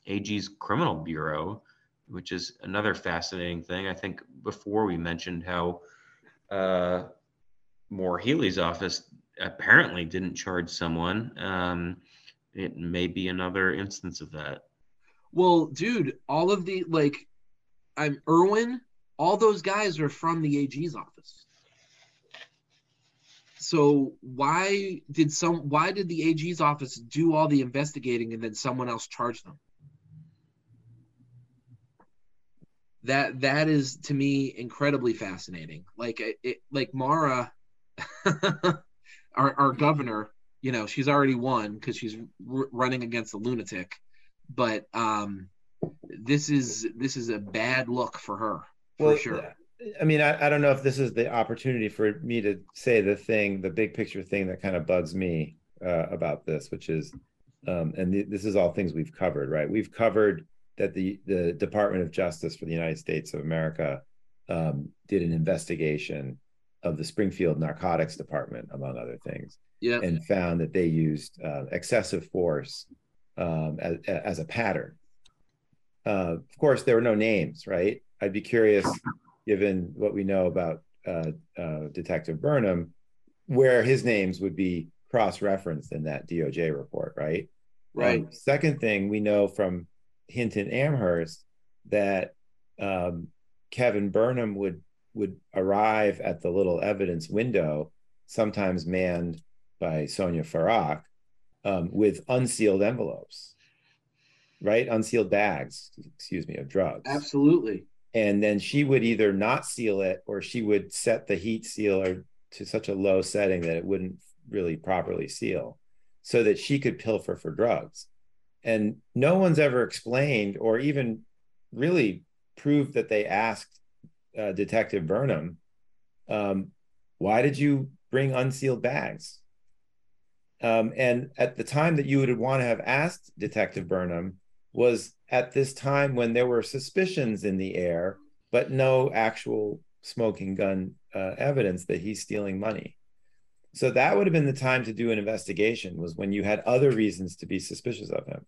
AG's criminal bureau, which is another fascinating thing. I think before we mentioned how uh, Maura Healey's office apparently didn't charge someone. Um, it may be another instance of that. Well, dude, all of the like, I'm Irwin. All those guys are from the AG's office. So why did some? Why did the AG's office do all the investigating and then someone else charge them? That that is to me incredibly fascinating. Like it, like Maura, (laughs) our our governor. You know, she's already won because she's r- running against a lunatic but um this is this is a bad look for her for well sure i mean I, I don't know if this is the opportunity for me to say the thing the big picture thing that kind of bugs me uh, about this which is um, and th- this is all things we've covered right we've covered that the the department of justice for the united states of america um, did an investigation of the springfield narcotics department among other things yeah and found that they used uh, excessive force um, as, as a pattern. Uh, of course, there were no names, right? I'd be curious, given what we know about uh, uh, Detective Burnham, where his names would be cross-referenced in that DOJ report, right? right Um, second thing, we know from Hinton Amherst that um, Kevin Burnham would would arrive at the little evidence window, sometimes manned by Sonja Farak, um, with unsealed envelopes, right? Unsealed bags, excuse me, of drugs. Absolutely. And then she would either not seal it or she would set the heat sealer to such a low setting that it wouldn't really properly seal so that she could pilfer for drugs. And no one's ever explained or even really proved that they asked uh, Detective Burnham, um, why did you bring unsealed bags? Um, and at the time that you would want to have asked Detective Burnham was at this time when there were suspicions in the air, but no actual smoking gun uh, evidence that he's stealing money. So that would have been the time to do an investigation was when you had other reasons to be suspicious of him.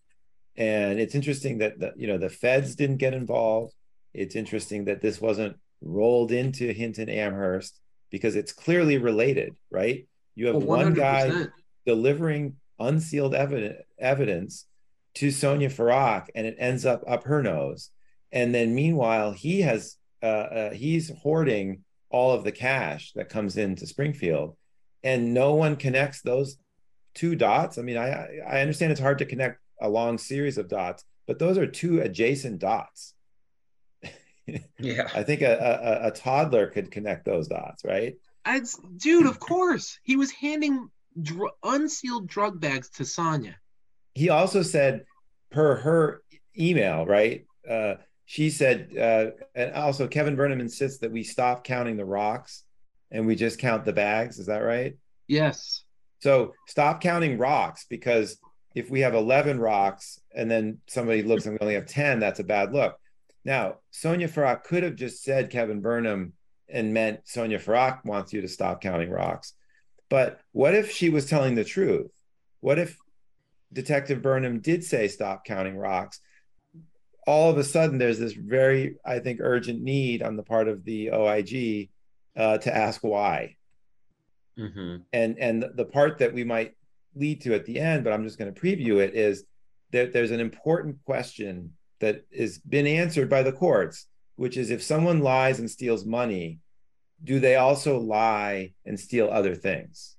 And it's interesting that the, you know the feds didn't get involved. It's interesting that this wasn't rolled into Hinton Amherst because it's clearly related, right? You have Oh, one guy delivering unsealed evidence evidence to Sonja Farak, and it ends up up her nose. And then meanwhile, he has uh, uh, he's hoarding all of the cash that comes into Springfield, and no one connects those two dots. I mean, I I understand it's hard to connect a long series of dots, but those are two adjacent dots. (laughs) Yeah. I think a, a, a toddler could connect those dots, right? I'd, dude, of course. He was handing dr- unsealed drug bags to Sonja. He also said per her email right? Uh she said uh and also kevin burnham insists that we stop counting the rocks and we just count the bags. Is that right? Yes. so stop counting rocks because if we have 11 rocks and then somebody looks and we only have 10 that's a bad look. Now sonja farak could have just said kevin burnham and meant sonja farak wants you to stop counting rocks. But what if she was telling the truth? What if Detective Burnham did say stop counting rocks, all of a sudden there's this very, I think, urgent need on the part of the OIG uh, to ask why. hmm And and the part that we might lead to at the end, but I'm just going to preview it, is that there's an important question that has been answered by the courts, which is if someone lies and steals money, do they also lie and steal other things?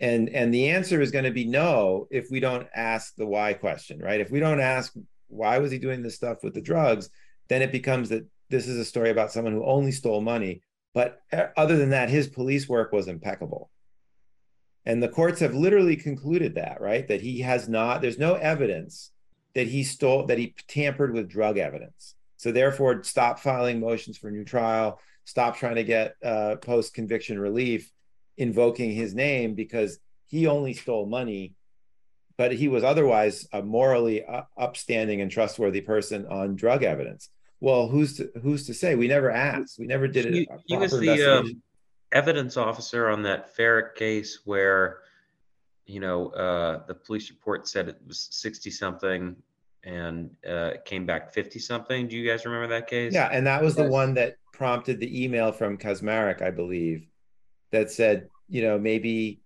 And and the answer is going to be no if we don't ask the why question right? If we don't ask why was he doing this stuff with the drugs then it becomes that this is a story about someone who only stole money. But uh, other than that his police work was impeccable. And the courts have literally concluded that right? That he has not there's no evidence that he stole that he tampered with drug evidence. So therefore stop filing motions for new trial stop trying to get uh, post conviction relief invoking his name because he only stole money, but he was otherwise a morally upstanding and trustworthy person on drug evidence. Well, who's to, who's to say? We never asked. We never did it. He, he was the um, evidence officer on that ferret case where, you know, uh, the police report said it was 60 something and uh, it came back 50 something. Do you guys remember that case? yeah, and that was the one that prompted the email from Kaczmarek, I believe, that said, you know, maybe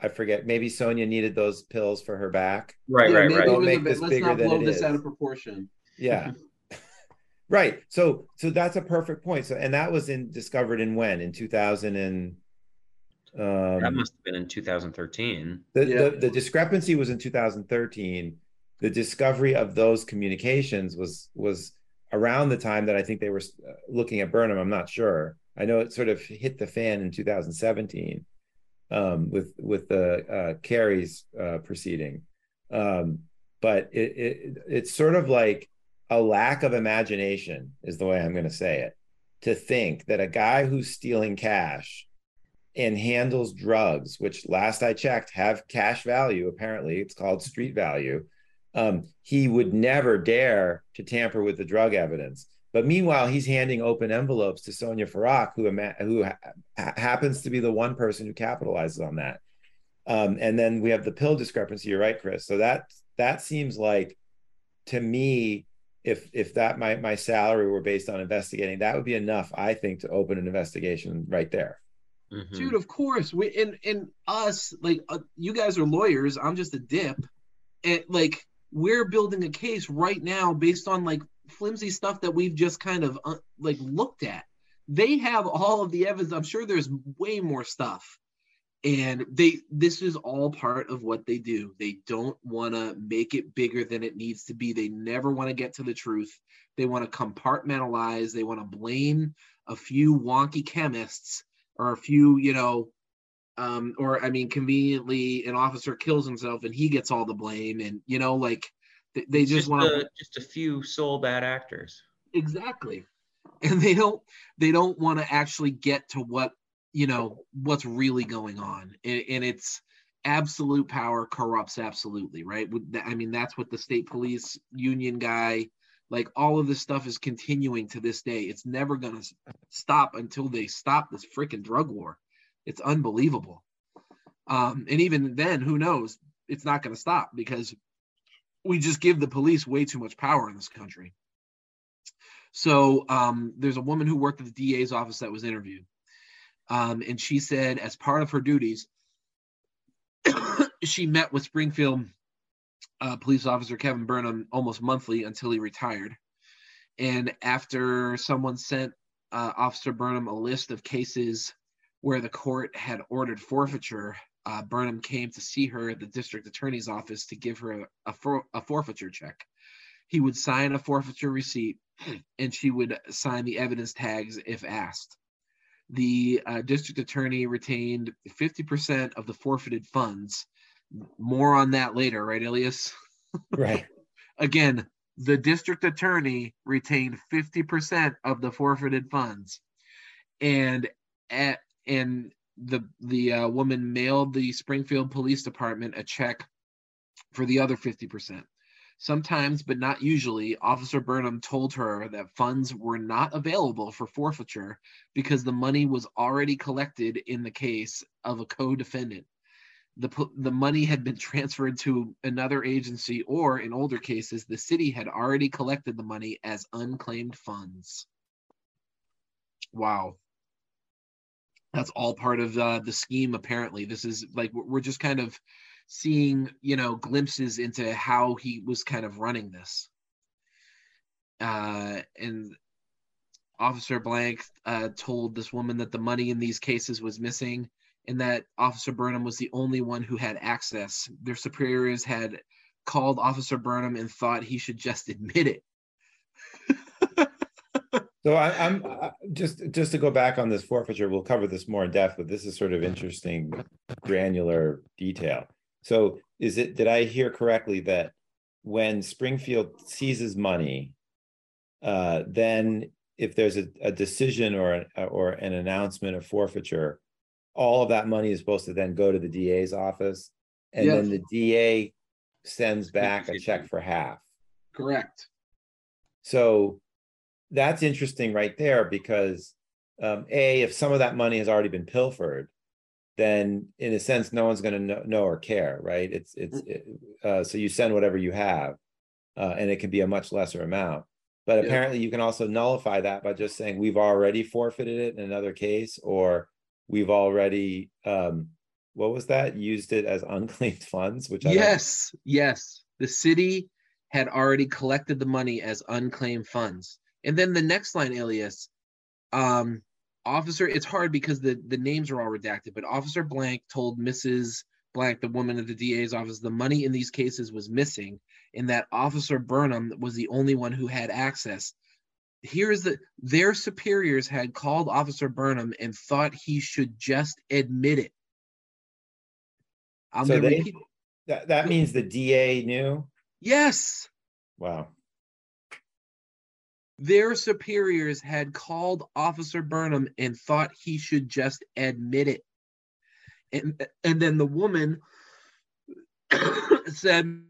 I forget, maybe Sonja needed those pills for her back. Right, Yeah, right, maybe right. it Don't was a make bit- this let's bigger not than blow it this out of proportion. Yeah. (laughs) right. So so that's a perfect point. So and that was in discovered in when? In 2000 and um That must have been in 2013. the, Yeah. the the discrepancy was in 2013. The discovery of those communications was was around the time that I think they were uh, looking at Burnham. I'm not sure. I know it sort of hit the fan in 2017 um, with with the uh, uh, proceeding, um, but it, it it's sort of like a lack of imagination is the way I'm going to say it. To think that a guy who's stealing cash and handles drugs, which last I checked have cash value. Apparently, it's called street value. Um, he would never dare to tamper with the drug evidence. But meanwhile, he's handing open envelopes to Sonja Farak, who who ha- happens to be the one person who capitalizes on that. Um, and then we have the pill discrepancy. You're right, Chris. So that that seems like to me, if if that my my salary were based on investigating, that would be enough, I think, to open an investigation right there. Mhm. Dude, of course. We and and us like uh, you guys are lawyers. I'm just a dip. And like we're building a case right now based on like flimsy stuff that we've just kind of uh, like looked at. they have all of the evidence. I'm sure there's way more stuff. And they this is all part of what they do. They don't want to make it bigger than it needs to be. They never want to get to the truth. They want to compartmentalize. They want to blame a few wonky chemists or a few, you know, um, or I mean, conveniently, an officer kills himself and he gets all the blame, and you know, like they, they It's just want to just a few sole bad actors. exactly. And they don't they don't want to actually get to what you know what's really going on. And, and it's absolute power corrupts absolutely right? I mean that's what the state police union guy like all of this stuff is continuing to this day. It's never going to stop until they stop this freaking drug war. It's unbelievable. Um and even then who knows? It's not going to stop because we just give the police way too much power in this country so um, there's a woman who worked at the DA's office that was interviewed. Um, and she said, as part of her duties, (coughs) she met with Springfield uh, police officer Kevin Burnham almost monthly until he retired. And after someone sent uh, Officer Burnham a list of cases where the court had ordered forfeiture, uh, Burnham came to see her at the district attorney's office to give her a, a, for, a forfeiture check. He would sign a forfeiture receipt (clears throat) and she would sign the evidence tags if asked. The uh, district attorney retained 50% of the forfeited funds. More on that later, right, Ilias? (laughs) Right. Again, the district attorney retained 50% of the forfeited funds. And at, and the the uh, woman mailed the Springfield Police Department a check for the other 50%. Sometimes, but not usually, Officer Burnham told her that funds were not available for forfeiture because the money was already collected in the case of a co defendant. The, the money had been transferred to another agency, or in older cases, the city had already collected the money as unclaimed funds. Wow. That's all part of uh, the scheme, apparently. This is like we're just kind of seeing you know glimpses into how he was kind of running this. Uh and officer blank uh told this woman that the money in these cases was missing and that officer burnham was the only one who had access. Their superiors had called officer burnham and thought he should just (laughs) admit it So I, I'm uh, just just to go back on this forfeiture. We'll cover this more in depth, but this is sort of interesting, granular detail. So is it? Did I hear correctly that when Springfield seizes money, uh, then if there's a, a decision or an, or an announcement of forfeiture, all of that money is supposed to then go to the DA's office, and then the DA sends back a check for half. correct So that's interesting right there because um, a if some of that money has already been pilfered, then in a sense no one's going to know, know or care, right? It's it's it, uh, so you send whatever you have, uh, and it can be a much lesser amount. But Yeah. apparently you can also nullify that by just saying we've already forfeited it in another case, or we've already um, what was that used it as unclaimed (laughs) funds, which I don't- yes yes the city had already collected the money as unclaimed funds and then the next line Ilias um officer it's hard because the the names are all redacted but officer blank told mrs blank the woman at the da's office the money in these cases was missing and that officer burnham was the only one who had access here's the their superiors had called officer burnham and thought he should just admit it i'm So they- repeat that that means the DA knew. yes Wow. Their superiors had called Officer Burnham and thought he should just admit it. And and then the woman (coughs) said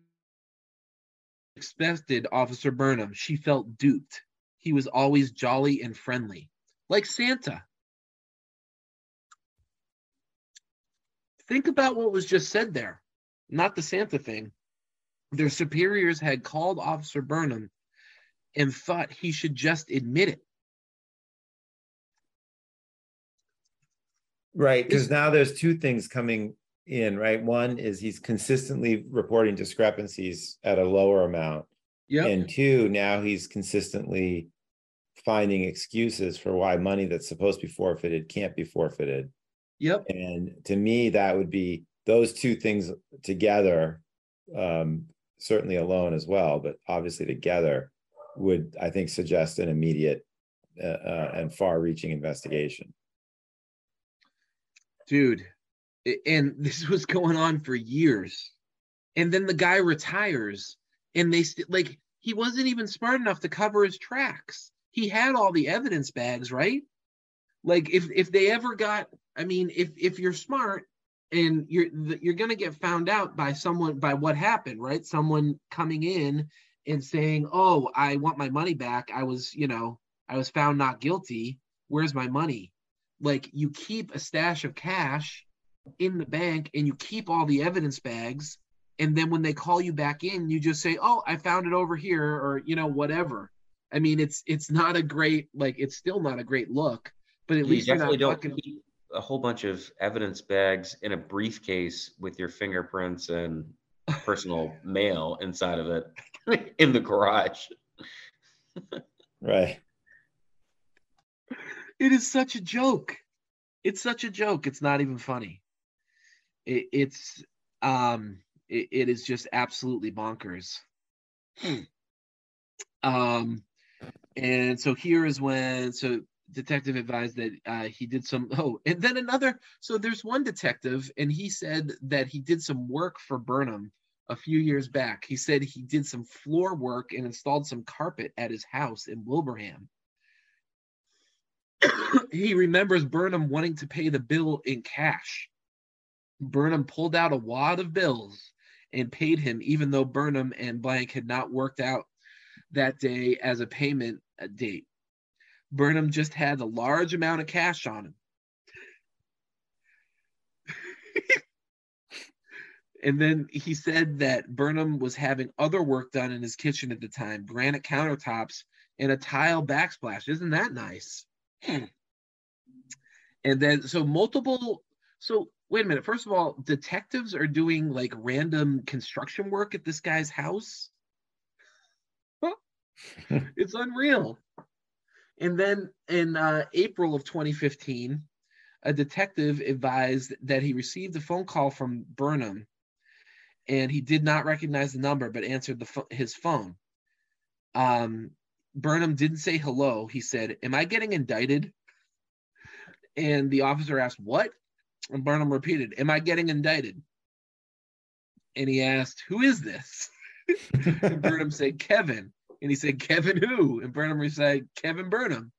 expected Officer Burnham. She felt duped. He was always jolly and friendly, like Santa. Think about what was just said there. Not the Santa thing. Their superiors had called Officer Burnham and thought he should just admit it. Right, because now there's two things coming in, right? One is he's consistently reporting discrepancies at a lower amount. Yeah. And two, now he's consistently finding excuses for why money that's supposed to be forfeited can't be forfeited. Yep. And to me, that would be those two things together, um, certainly alone as well, but obviously together would, I think, suggest an immediate uh, uh, and far-reaching investigation. Dude, and this was going on for years. And then the guy retires and they st- like he wasn't even smart enough to cover his tracks. He had all the evidence bags, right? Like if if they ever got I mean, if if you're smart and you're you're to get found out by someone by what happened, right? Someone coming in and saying, "Oh, I want my money back. I was, you know, I was found not guilty. Where's my money?" Like you keep a stash of cash in the bank and you keep all the evidence bags and then when they call you back in you just say oh i found it over here or you know whatever i mean it's it's not a great like it's still not a great look but at You least you're not don't fucking keep a whole bunch of evidence bags in a briefcase with your fingerprints and personal (laughs) mail inside of it (laughs) in the garage. Right. it is such a joke. It's such a joke. It's not even funny. It, it's um it, it is just absolutely bonkers. (clears throat) Um and so here is when so detective advised that uh, he did some (laughs) oh and then another so there's one detective and he said that he did some work for burnham a few years back he said he did some floor work and installed some carpet at his house in wilbraham (coughs) he remembers Burnham wanting to pay the bill in cash. Burnham pulled out a wad of bills and paid him, even though Burnham and Blank had not worked out that day as a payment date. Burnham just had a large amount of cash on him. (laughs) and then he said that Burnham was having other work done in his kitchen at the time granite countertops and a tile backsplash. Isn't that nice? (clears throat) and then so multiple so wait a minute first of all detectives are doing like random construction work at this guy's house (laughs) it's unreal and then in uh, april of 2015 a detective advised that he received a phone call from burnham and he did not recognize the number but answered the his phone um, Burnham didn't say hello. He said, Am I getting indicted? And the officer asked, What? And Burnham repeated, Am I getting indicted? And he asked, Who is this? (laughs) and Burnham said, Kevin. And he said, Kevin who? And Burnham said, Kevin Burnham.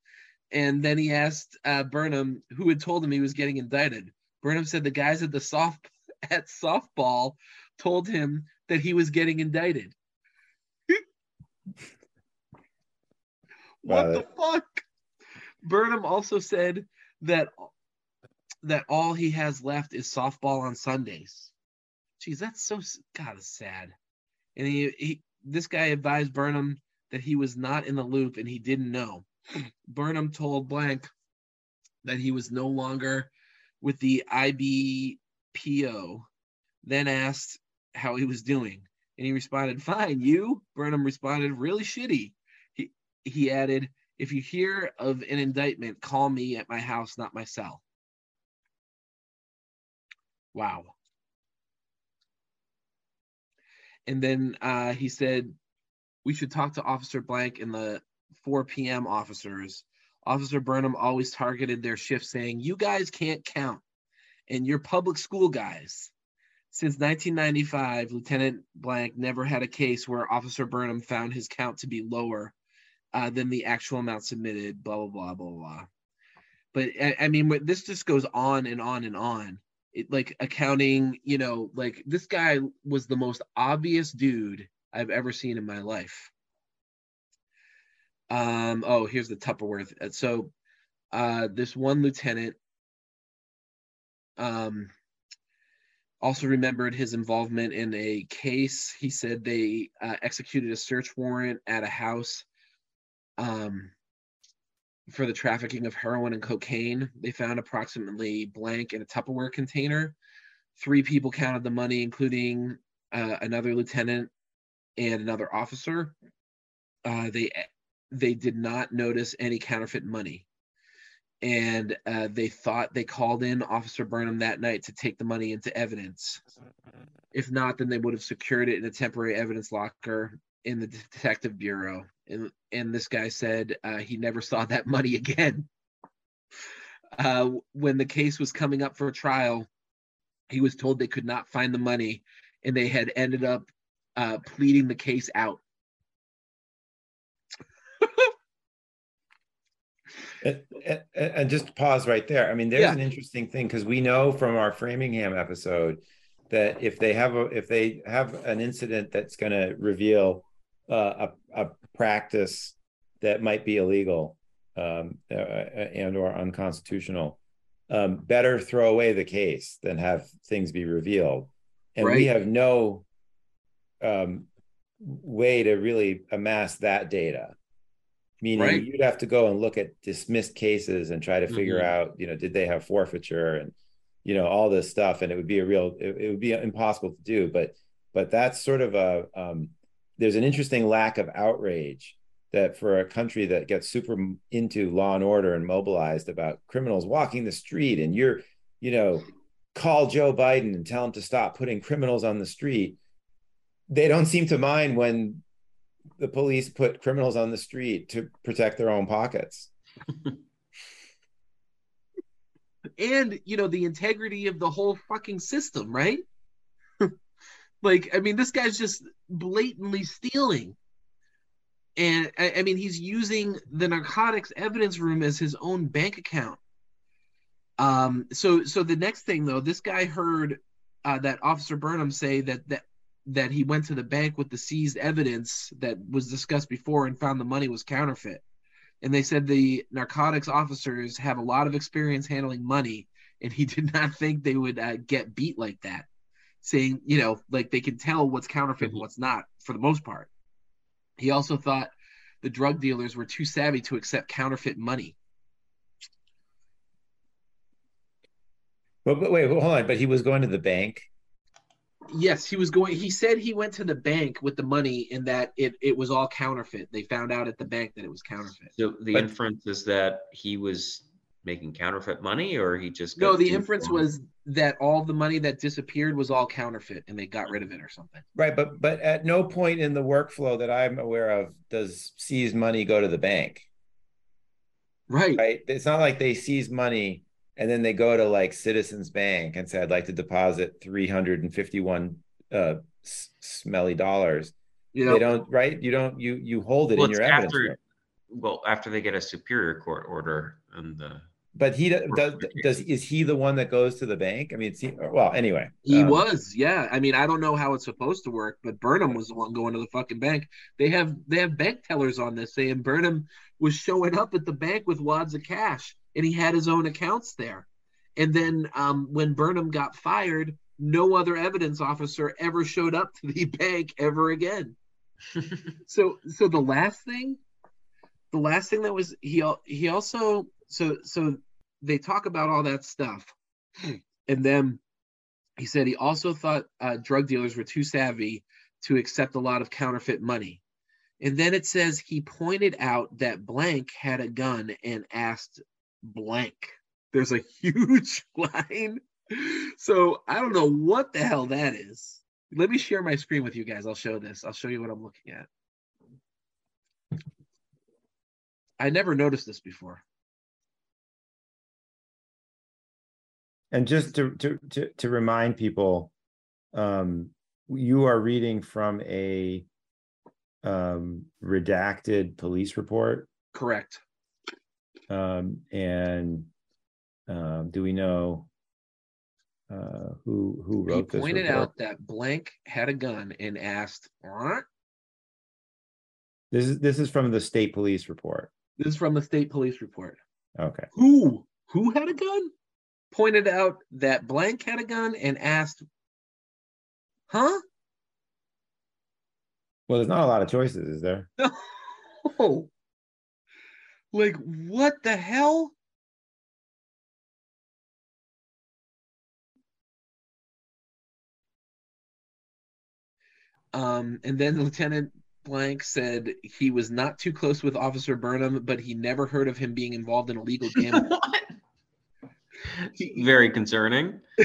And then he asked uh, Burnham who had told him he was getting indicted. Burnham said the guys at the soft (laughs) at softball told him that he was getting indicted. what Wow, the uh, fuck? Burnham also said that that all he has left is softball on Sundays. Jeez, that's so God, it's sad. And he, he this guy advised Burnham that he was not in the loop and he didn't know. (clears throat) Burnham told Blank that he was no longer with the IBPO, then asked how he was doing. And he responded, Fine, you? Burnham responded, Really shitty. He, he added, If you hear of an indictment, call me at my house, not my cell. Wow. And then uh, he said, We should talk to Officer Blank and the 4 p.m. officers. Officer Burnham always targeted their shift, saying, You guys can't count, and you're public school guys. Since 1995, Lieutenant Blank never had a case where Officer Burnham found his count to be lower uh, than the actual amount submitted, blah, blah, blah, blah, blah. But I, I mean, this just goes on and on and on. It, like accounting, you know, like this guy was the most obvious dude I've ever seen in my life. Um, oh, here's the Tupperware. So, uh, this one lieutenant, um, also remembered his involvement in a case. He said they uh, executed a search warrant at a house um, for the trafficking of heroin and cocaine. They found approximately blank in a Tupperware container. Three people counted the money, including uh, another lieutenant and another officer. Uh, they they did not notice any counterfeit money. And uh, they thought they called in Officer Burnham that night to take the money into evidence. If not, then they would have secured it in a temporary evidence locker in the detective bureau. And and this guy said uh, he never saw that money again. (laughs) Uh, when the case was coming up for trial, he was told they could not find the money, and they had ended up uh, pleading the case out. And, and, and just pause right there. I mean, there's Yeah. an interesting thing because we know from our Framingham episode that if they have a if they have an incident that's going to reveal uh, a a practice that might be illegal um, uh, and or unconstitutional, um, better throw away the case than have things be revealed. And we have no um, way to really amass that data meaning Right. you'd have to go and look at dismissed cases and try to figure Mhm. out you know did they have forfeiture and you know all this stuff and it would be a real it, it would be impossible to do but but that's sort of a um, there's an interesting lack of outrage that for a country that gets super into law and order and mobilized about criminals walking the street and you're you know call joe biden and tell him to stop putting criminals on the street they don't seem to mind when the police put criminals on the street to protect their own pockets. (laughs) and you know the integrity of the whole fucking system, right? (laughs) like, I mean, this guy's just blatantly stealing, and I, I mean, he's using the narcotics evidence room as his own bank account. Um, so, so the next thing though, this guy heard uh, that Officer Burnham say that that that he went to the bank with the seized evidence that was discussed before and found the money was counterfeit and they said the narcotics officers have a lot of experience handling money and he (laughs) did not think they would uh, get beat like that saying you know like they can tell what's counterfeit and what's not for the most part he also thought the drug dealers were too savvy to accept counterfeit money But, but wait, hold on. But he was going to the bank. Yes he was going he said he went to the bank with the money and that it, it was all counterfeit they found out at the bank that it was counterfeit So the But- inference is that he was making counterfeit money, or he just no the inference drunk? was that all the money that disappeared was all counterfeit and they got rid of it or something Right. But but at no point in the workflow that I'm aware of does seized money go to the bank. right Right. It's not like they seize money and then they go to like Citizens Bank and say, I'd like to deposit 351 uh s- smelly dollars. you know They don't right? You don't you you hold it Well, in your evidence. after- well after they get a superior court order and the But he do- Or- does does is he the one that goes to the bank? I mean, it's, well, anyway, He um, was, yeah. I mean, I don't know how it's supposed to work, but Burnham was the one going to the fucking bank. They have they have bank tellers on this saying Burnham was showing up at the bank with wads of cash, and he had his own accounts there. And then um, when Burnham got fired, no other evidence officer ever showed up to the (laughs) bank ever again. (laughs) So so the last thing, the last thing that was he he also so so they talk about all that stuff, and then he said he also thought uh, drug dealers were too savvy to accept a lot of counterfeit money. And then it says he pointed out that blank had a gun and asked blank. There's a huge (laughs) line. So I don't know what the hell that is. Let me share my screen with you guys. I'll show this. I'll show you what I'm looking at. I never noticed this before. And just to to to, to remind people, um, you are reading from a um, redacted police report, Correct. Um, and um, do we know uh, who who He wrote this pointed out that blank had a gun and asked, "What?" This is this is from the state police report. This is from the state police report. Okay. Who? Who had a gun? Pointed out that blank had a gun and asked, "Huh? Well, there's not a lot of choices, is there? (laughs) No. Like what the hell? Um, and then Lieutenant Blank said he was not too close with Officer Burnham, but he never heard of him being involved in illegal (laughs) gambling. what? Very concerning. (laughs)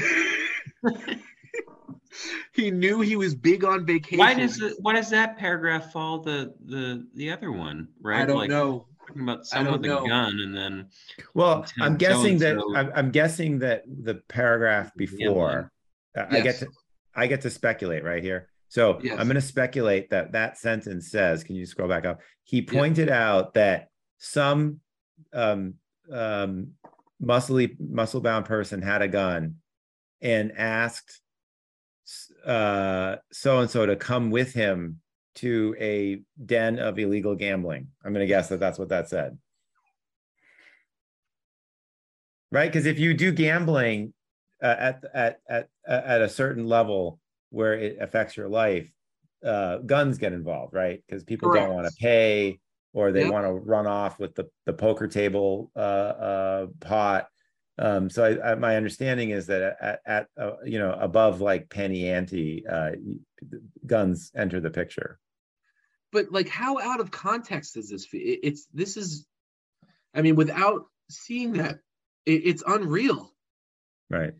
he knew he was big on vacation. Why does it, why does that paragraph follow the the the other one? Right? I don't like, know. Talking about I some don't with a know. gun, and then Well, I'm guessing that so-and-so I'm, I'm guessing that the paragraph before, I I get to I get to speculate right here. So Yes. I'm going to speculate that that sentence says, can you scroll back up? He pointed out that some um, um, muscly muscle bound person had a gun and asked uh, so and so to come with him to a den of illegal gambling. I'm going to guess that that's what that said. Right? Because if you do gambling uh, at at at at a certain level where it affects your life, uh, guns get involved, right? Because people Correct. don't want to pay or they Yep. want to run off with the the poker table uh, uh, pot. Um, so I, I, my understanding is that at, at uh, you know above like penny ante, uh, guns enter the picture. But like, how out of context is this? It- It's this is, I mean, without seeing that, it, it's unreal. Right.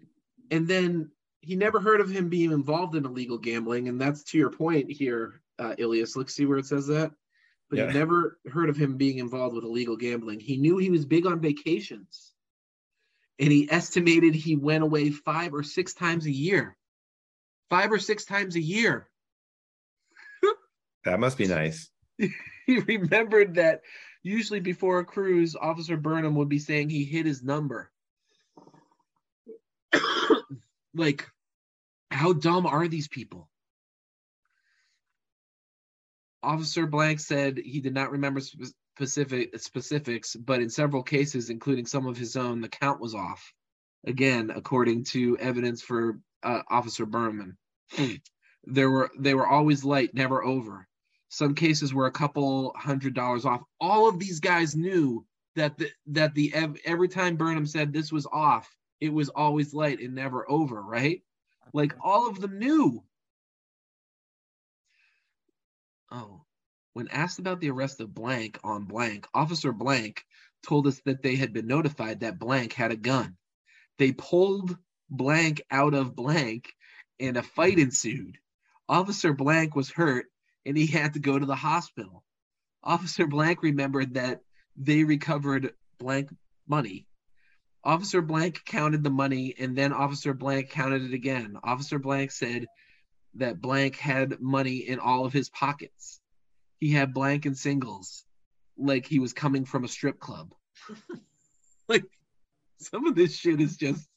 And then he never heard of him being involved in illegal gambling, and that's to your point here, uh, Ilias. Let's see where it says that. But Yeah. he never heard of him being involved with illegal gambling. He knew he was big on vacations, and he estimated he went away five or six times a year. Five or six times a year. That must be nice. (laughs) he remembered that usually before a cruise, Officer Burnham would be saying he hit his number. (coughs) like, how dumb are these people? Officer Blank said he did not remember specific specifics, but in several cases, including some of his own, the count was off. Again, according to evidence for uh, Officer Berman, there were they were always light, never over. Some cases were a couple hundred dollars off. All of these guys knew that the that the every time Burnham said this was off, it was always light and never over, right? Like all of them knew. Oh, when asked about the arrest of Blank on Blank, Officer Blank told us that they had been notified that Blank had a gun. They pulled Blank out of Blank and a fight ensued. Officer Blank was hurt and he (laughs) had to go to the hospital. Officer Blank remembered that they recovered blank money. Officer Blank counted the money and then Officer Blank counted it again. Officer Blank said that Blank had money in all of his pockets. He had blank and singles, like he was coming from a strip club. (laughs) like some of this shit is just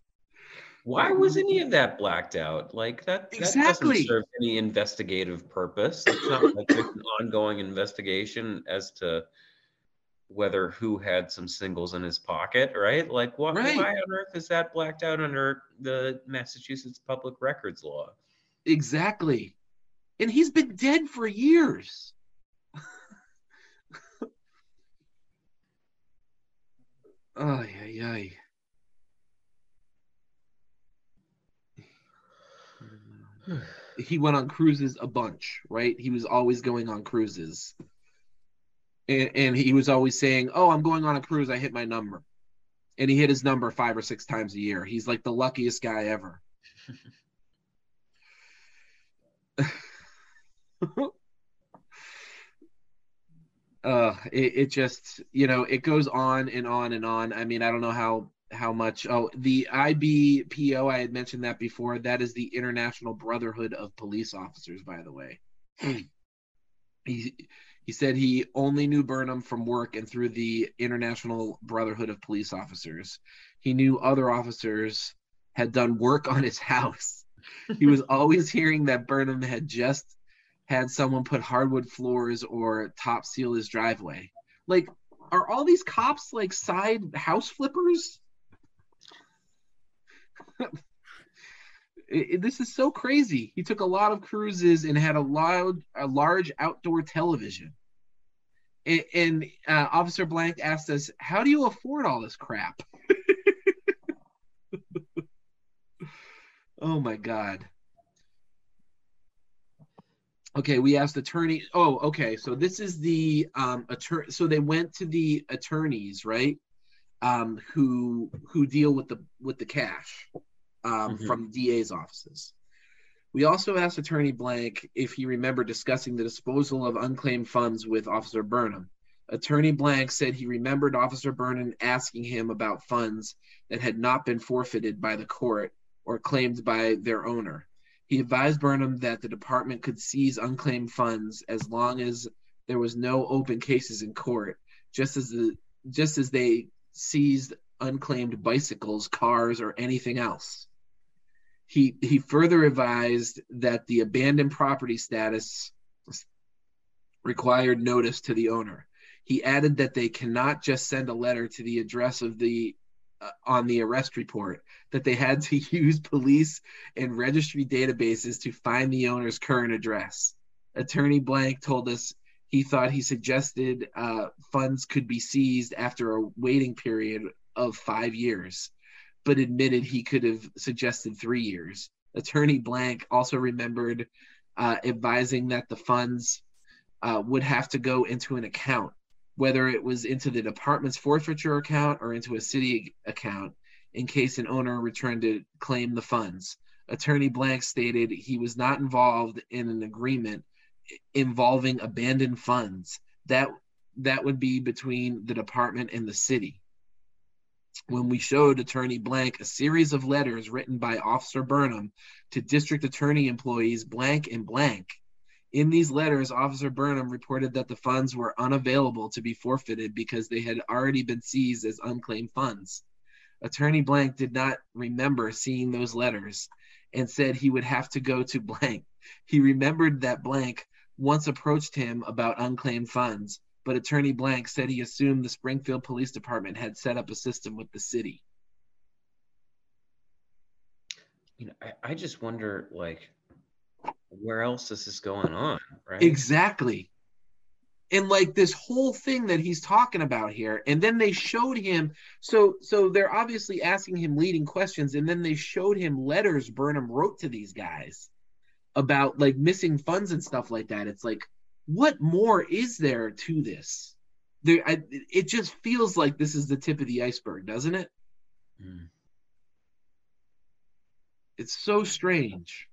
why was any of that blacked out? Like that, that doesn't serve any investigative purpose. It's not like there's an ongoing investigation as to whether who had some singles in his pocket, right? Like what Right. why on earth is that blacked out under the Massachusetts public records law? exactly. And he's been dead for years. (laughs) Ay, ay, ay. He went on cruises a bunch, right? He was always going on cruises. And, and he was always saying, Oh, I'm going on a cruise. I hit my number. And he hit his number five or six times a year. He's like the luckiest guy ever. (laughs) uh it, it just you know it goes on and on and on i mean i don't know how how much oh the ibpo i had mentioned that before that is the international brotherhood of police officers by the way (clears throat) he he said he only knew burnham from work and through the international brotherhood of police officers he knew other officers had done work on his (laughs) house he was (laughs) always hearing that burnham had just had someone put hardwood floors or top seal his driveway. Like, are all these cops like side house flippers? It- it- this is so crazy. He took a lot of cruises and had a loud, a large outdoor television. And, and uh, Officer Blank asked us, "How do you afford all this crap?" (laughs) oh my god. Okay, we asked attorney. Oh, okay. So this is the um attorney. So they went to the attorneys, right? Um, who who deal with the with the cash um, Mhm. from DA's offices. We also asked Attorney Blank if he remembered discussing the disposal of unclaimed funds with Officer Burnham. Attorney Blank said he remembered Officer Burnham asking him about funds that had not been forfeited by the court or claimed by their owner. He advised Burnham that the department could seize unclaimed funds as long as there was no open cases in court, just as the just as they seized unclaimed bicycles, cars, or anything else. He he further advised that the abandoned property status required notice to the owner. He added that they cannot just send a letter to the address of the uh, on the arrest report that they had to (laughs) use police and registry databases to find the owner's current address. Attorney Blank told us he thought he suggested uh, funds could be seized after a waiting period of five years, but admitted he could have suggested three years. Attorney Blank also remembered uh, advising that the funds uh, would have to go into an account, whether it was into the department's forfeiture account or into a city account, in case an owner returned to claim the funds. Attorney Blank stated he was not involved in an agreement involving abandoned funds. That that would be between the department and the city. When we showed Attorney Blank a series of letters written by Officer Burnham to district attorney employees blank and blank, in these letters, Officer Burnham reported that the funds were unavailable to be forfeited because they had already been seized as unclaimed funds. Attorney Blank did not remember seeing those letters and said he would have to go to Blank. He remembered that Blank once approached him about unclaimed funds, but Attorney Blank said he assumed the Springfield Police Department had set up a system with the city. You know, I, I just wonder, like, where else this is going on, right? Exactly. And like this whole thing that he's talking about here, and then they showed him. So, so they're obviously asking him leading questions, and then they showed him letters Burnham wrote to these guys about like missing funds and stuff like that. It's like, what more is there to this? There, I, it just feels like this is the tip of the iceberg, doesn't it? Mm. It's so strange.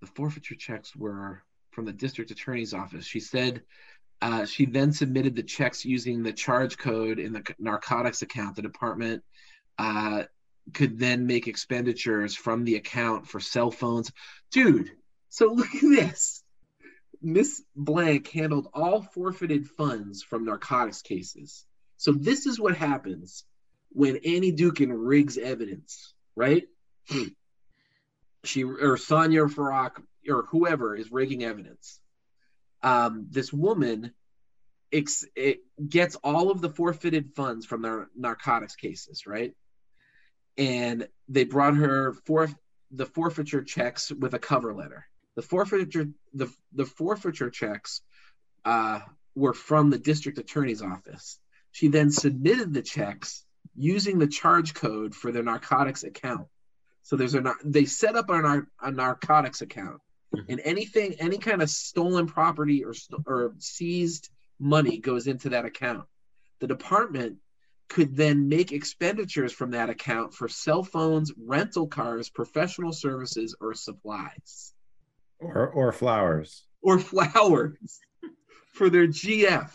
The forfeiture checks were from the district attorney's office. She said uh, she then submitted the checks using the charge code in the narcotics account. The department uh, could then make expenditures from the account for cell phones. Dude, so look at this. Miss Blank handled all forfeited funds from narcotics cases. So this is what happens when Annie Dookhan rigs evidence, right? (clears throat) she or Sonja Farak or whoever is rigging evidence. Um, this woman ex- gets all of the forfeited funds from their narcotics cases, right? And they brought her the forfeiture checks with a cover letter. The forfeiture the the forfeiture checks uh, were from the district attorney's office. She then submitted the checks using the charge code for the narcotics account. So there's a they set up a, nar- a narcotics account, Mhm. and anything, any kind of stolen property or or seized money goes into that account. The department could then make expenditures from that account for cell phones, rental cars, professional services, or supplies, Or or flowers. or flowers for their GF.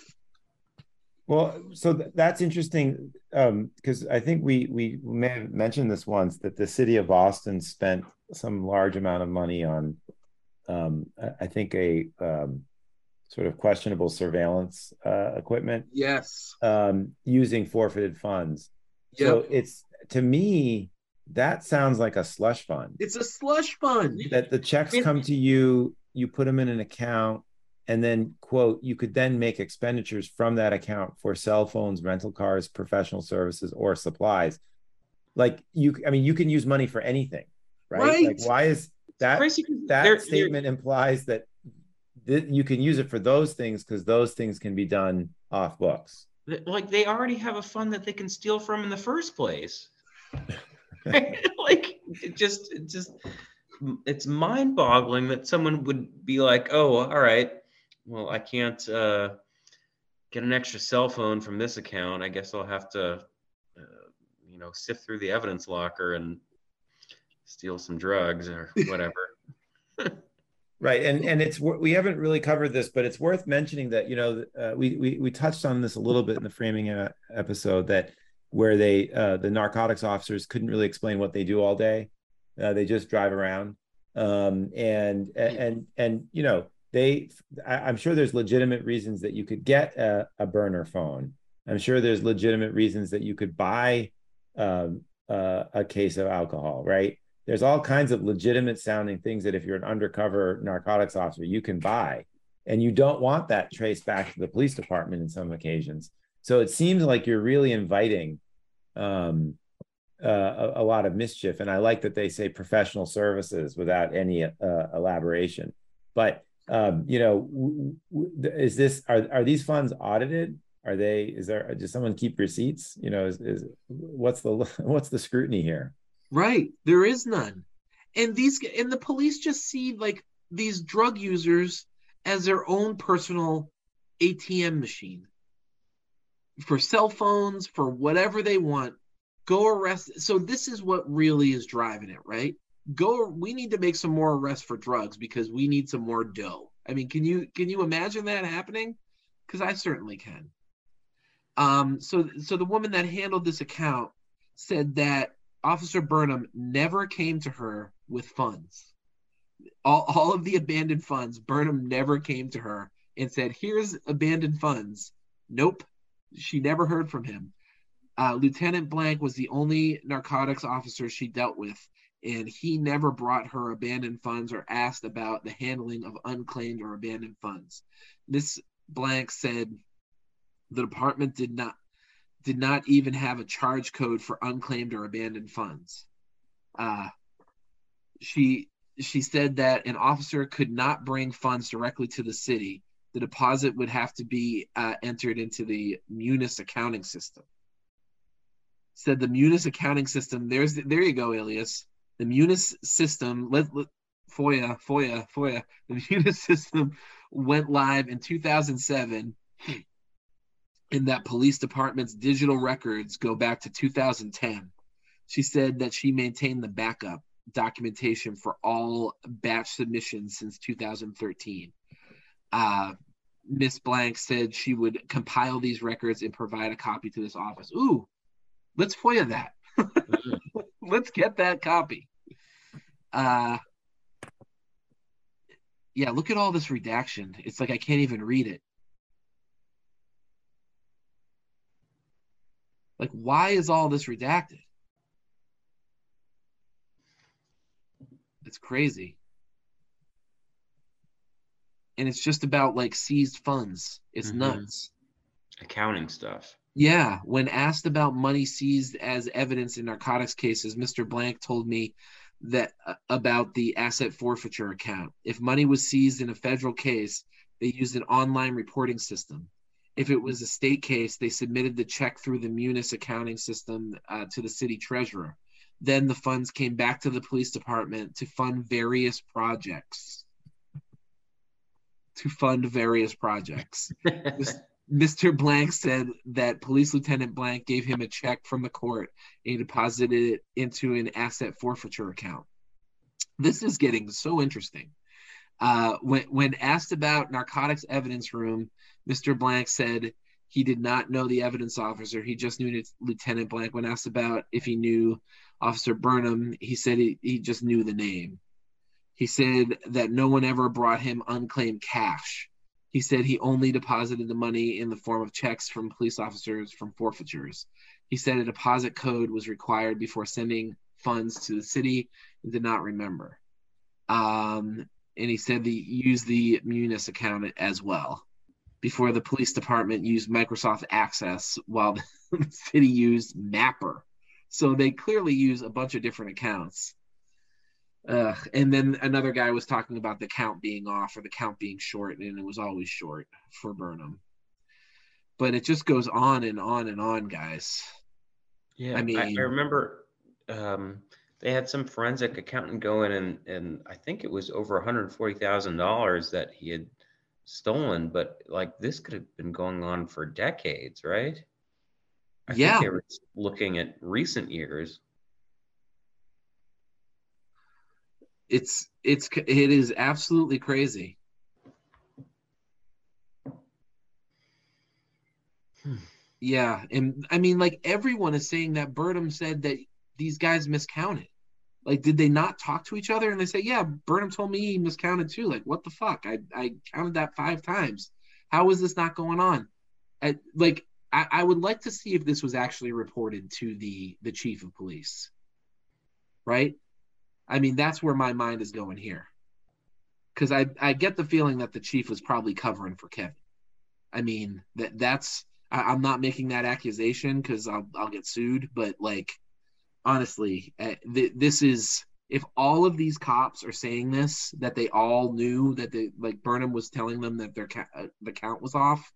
Well, so th- that's interesting um, because I think we we may have mentioned this once that the city of Boston spent some large amount of money on, um, I- think a um, sort of questionable surveillance uh, equipment Yes. um, using forfeited funds. So it's to me that sounds like a slush fund. It's a slush fund. that the checks come to you, you put them in an account, and then quote, you could then make expenditures from that account for cell phones, rental cars, professional services, or supplies. Like you, I mean, you can use money for anything, right? Like why is that that they're- they're- statement implies that th- you can use it for those things because those things can be done off books. Like they already have a fund that they can steal from in the first place (laughs) (laughs) like it just it just it's mind-boggling that someone would be like, "Oh, all right, well, I can't uh, get an extra cell phone from this account. I guess I'll have to, uh, you know, sift through the evidence locker and steal some drugs or (laughs) whatever." Right, and (laughs) and it's we haven't really covered this, but it's worth mentioning that you know uh, we we we touched on this a little bit in the framing uh, episode that where they uh, the narcotics officers couldn't really explain what they do all day, uh, they just drive around, um, and and and you know they I, am sure there's legitimate reasons that you could get a, a, burner phone. I'm sure there's legitimate reasons that you could buy um, uh, a case of alcohol, right? there's all kinds of legitimate sounding things that if you're an undercover narcotics officer you can buy. And you don't want that traced back to the police department in some occasions so it seems like you're really inviting um, uh, a, a, lot of mischief and i like that they say professional services without any uh, elaboration. But um, you know is this are, are these funds audited? Are they is there does someone keep receipts? You know is, is what's the (laughs) what's the scrutiny here? Right. There is none. And these and the police just see like these drug users as their own personal ATM machine for cell phones, for whatever they want. Go arrest. So this is what really is driving it, right? Go. We need to make some more arrests for drugs because we need some more dough. I mean, can you can you imagine that happening? Because I certainly can. Um. So so the woman that handled this account said that Officer Burnham never came to her with funds. All, all of the abandoned funds, Burnham never came to her and said, Here's abandoned funds. Nope. She never heard from him. Uh, Lieutenant Blank was the only narcotics officer she dealt with, and he never brought her abandoned funds or asked about the handling of unclaimed or abandoned funds. Miss Blank said the department did not did not even have a charge code for unclaimed or abandoned funds. Uh, she she said that an officer could not bring funds directly to the city. The deposit would have to be uh, entered into the Munis accounting system. Said the Munis accounting system. There's there you go, Ilias. The Munis system. Let, let FOIA FOIA FOIA. (laughs) The Munis system went live in 2007 in that police department's digital records go back to 2010. She said that she maintained the backup documentation for all batch submissions since 2013. Uh, Miss Blank said she would compile these records and provide a copy to this office. Ooh, let's FOIA that. (laughs) let's get that copy. Uh, yeah, look at all this redaction. It's like I can't even read it. Like, why is all this redacted? It's crazy. And it's just about like seized funds. It's mm-hmm. nuts. Accounting stuff. Yeah. When asked about money seized as evidence in narcotics cases, Mr. Blank told me that uh, about the asset forfeiture account. If money was seized in a federal case, they used an online reporting system if it was a state case, they submitted the check through the Munis accounting system uh, to the city treasurer. Then the funds came back to the police department to fund various projects. To fund various projects. (laughs) Mr. Blank said that Police Lieutenant Blank gave him a check from the court and he deposited it into an asset forfeiture account. This is getting so interesting. Uh, when, when asked about narcotics evidence room, Mr. Blank said he did not know the evidence officer. He just knew Lieutenant Blank. When asked about if he knew Officer Burnham, he said he, he just knew the name. He said that no one ever brought him unclaimed cash. He said he only deposited the money in the form of checks from police officers from forfeitures. He said a deposit code was required before sending funds to the city and did not remember. Um, and he said he used the Munis account as well before the police department used Microsoft Access while (laughs) the city used Mapper. So they clearly use a bunch of different accounts. Uh, and then another guy was talking about the count being off or the count being short, and it was always short for Burnham. But it just goes on and on and on, guys. Yeah, I mean, I, I remember um, they had some forensic accountant go in and, and I think it was over $140,000 that he had stolen, but like this could have been going on for decades, right? I Yeah. think they were looking at recent years. It's it's it is absolutely crazy. Hmm. Yeah, and I mean, like everyone is saying that Burnham said that these guys miscounted. Like, did they not talk to each other? And they say, yeah, Burnham told me he miscounted too. Like, what the fuck? I I counted that five times. How is this not going on? I, like, I, I would like to see if this was actually reported to the the chief of police. Right? I mean, that's where my mind is going here. Because I I get the feeling that the chief was probably covering for Kevin. I mean that that's I, I'm not making that accusation because I'll I'll get sued, but like honestly, uh, th- this is if all of these cops are saying this that they all knew that they like Burnham was telling them that their ca- uh, the count was off,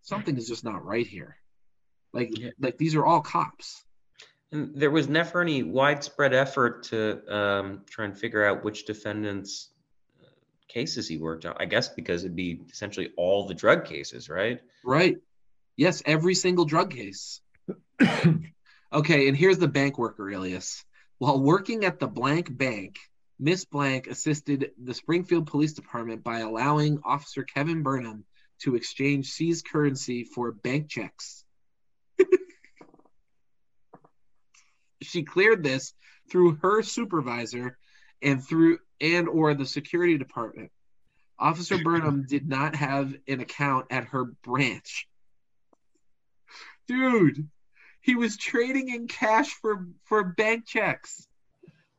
something is just not right here. Like Yeah. like these are all cops. And there was never any widespread effort to um, try and figure out which defendants' uh, cases he worked on. I guess because it'd be essentially all the drug cases, right? Right. Yes, every single drug case. (coughs) okay, and here's the bank worker alias. While working at the blank bank, Miss Blank assisted the Springfield Police Department by allowing Officer Kevin Burnham to exchange seized currency for bank checks. She cleared this through her supervisor and through and or the security department. Officer (laughs) Burnham did not have an account at her branch. Dude, he was trading in cash for for bank checks.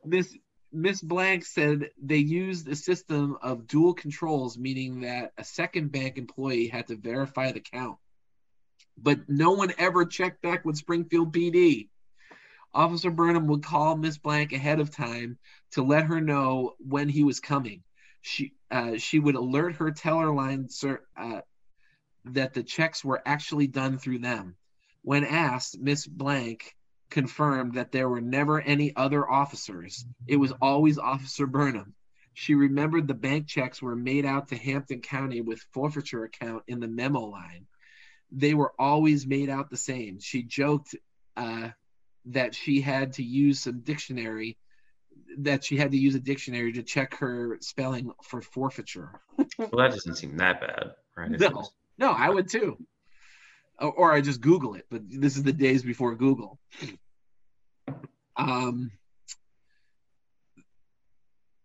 Miss Miss Blank said they used a system of dual controls, meaning that a second bank employee had to verify the count. But no one ever checked back with Springfield PD. Officer Burnham would call Miss Blank ahead of time to let her know when he was coming. She uh, she would alert her teller line uh, that the checks were actually done through them. When asked, Miss Blank confirmed that there were never any other officers. It was always Officer Burnham. She remembered the bank checks were made out to Hampden County with forfeiture account in the memo line. They were always made out the same. She joked uh, that she had to use some dictionary, that she had to use a dictionary to check her spelling for forfeiture. (laughs) Well, that doesn't seem that bad, right? No. No, I would too. Or, or I just Google it, but this is the days before Google. Um,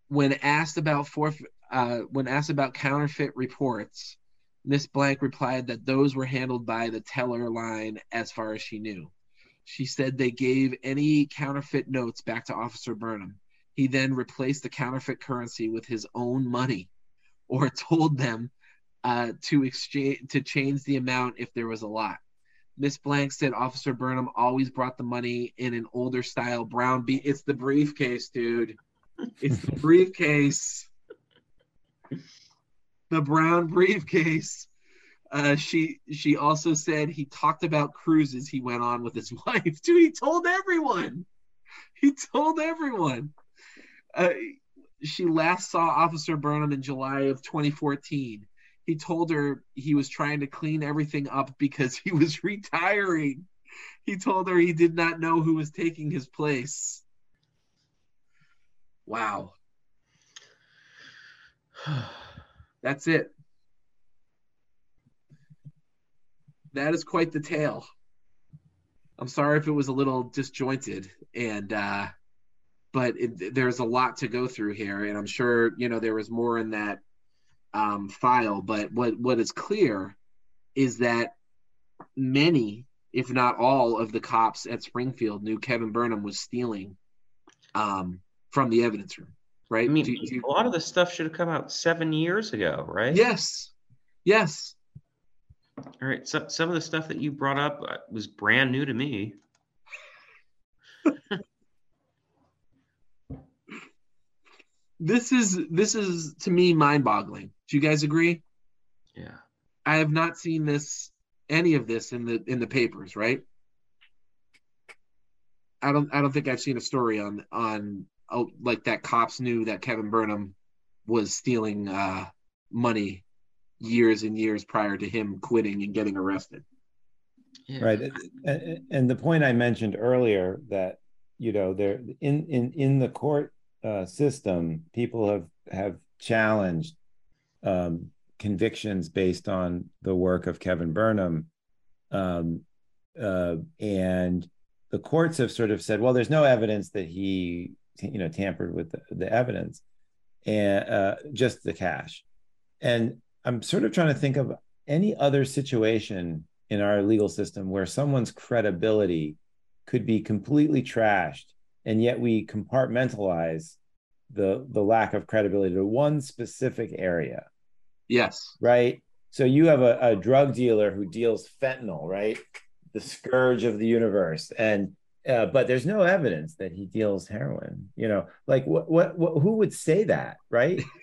when asked about forf- uh, when asked about counterfeit reports, Miss Blank replied that those were handled by the teller line as far as she knew. She said they gave any counterfeit notes back to Officer Burnham. He then replaced the counterfeit currency with his own money, or (laughs) told them uh, to exchange to change the amount if there was a lot. Miss Blank said Officer Burnham always brought the money in an older style brown be It's the briefcase, dude. It's the (laughs) briefcase. The brown briefcase. Uh, she she also said he talked about cruises he went on with his (laughs) wife. Dude, he told everyone. He told everyone. Uh, she last saw Officer Burnham in July of 2014 he told her he was trying to clean everything up because (laughs) he was retiring. He told her he did not know who was taking his place. Wow. (sighs) That's it. That is quite the tale. I'm sorry if it was a little disjointed and uh but it, there's a lot to go through here and I'm sure, you know, there was more in that um, file, but what what is clear is that many, if not all, of the cops at Springfield knew Kevin Burnham was stealing um, from the evidence room. Right? I mean, Do- do- a lot of this stuff should have come out seven years ago, right? yes, yes. All right. So, some of the stuff that you brought up uh, was brand new to me. This is this is to me mind-boggling. Do you guys agree? Yeah. I have not seen this any of this in the in the papers, right? I don't I don't think I've seen a story on on oh, like that cops knew that Kevin Burnham was stealing uh, money years and years prior to him quitting and getting arrested. Yeah. right and, and the point i mentioned earlier that you know there in in in the court uh, system people have have challenged um, convictions based on the work of kevin burnham um, uh, and the courts have sort of said well there's no evidence that he you know tampered with the, the evidence and uh, just the cash and i'm sort of trying to think of any other situation in our legal system where someone's credibility could be completely trashed and yet we compartmentalize the the lack of credibility to one specific area. Yes. right? So you have a, a drug dealer who deals fentanyl right? The scourge of the universe. And uh, but there's no evidence that he deals heroin you know? Like what what, what who would say that right (laughs)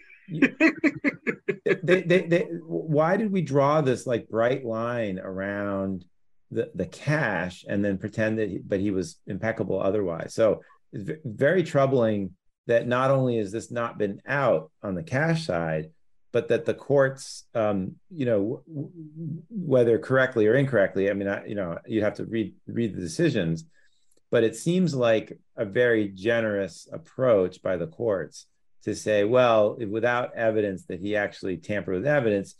they, they, they, why did we draw this like bright line around the the cash and then pretend that he, but he was impeccable otherwise? So it's ve- very troubling that not only has this not been out on the cash side but that the courts um you know w- whether correctly or incorrectly i mean I, you know you'd have to read read the decisions but it seems like a very generous approach by the courts to say, well, without evidence that he actually tampered with evidence,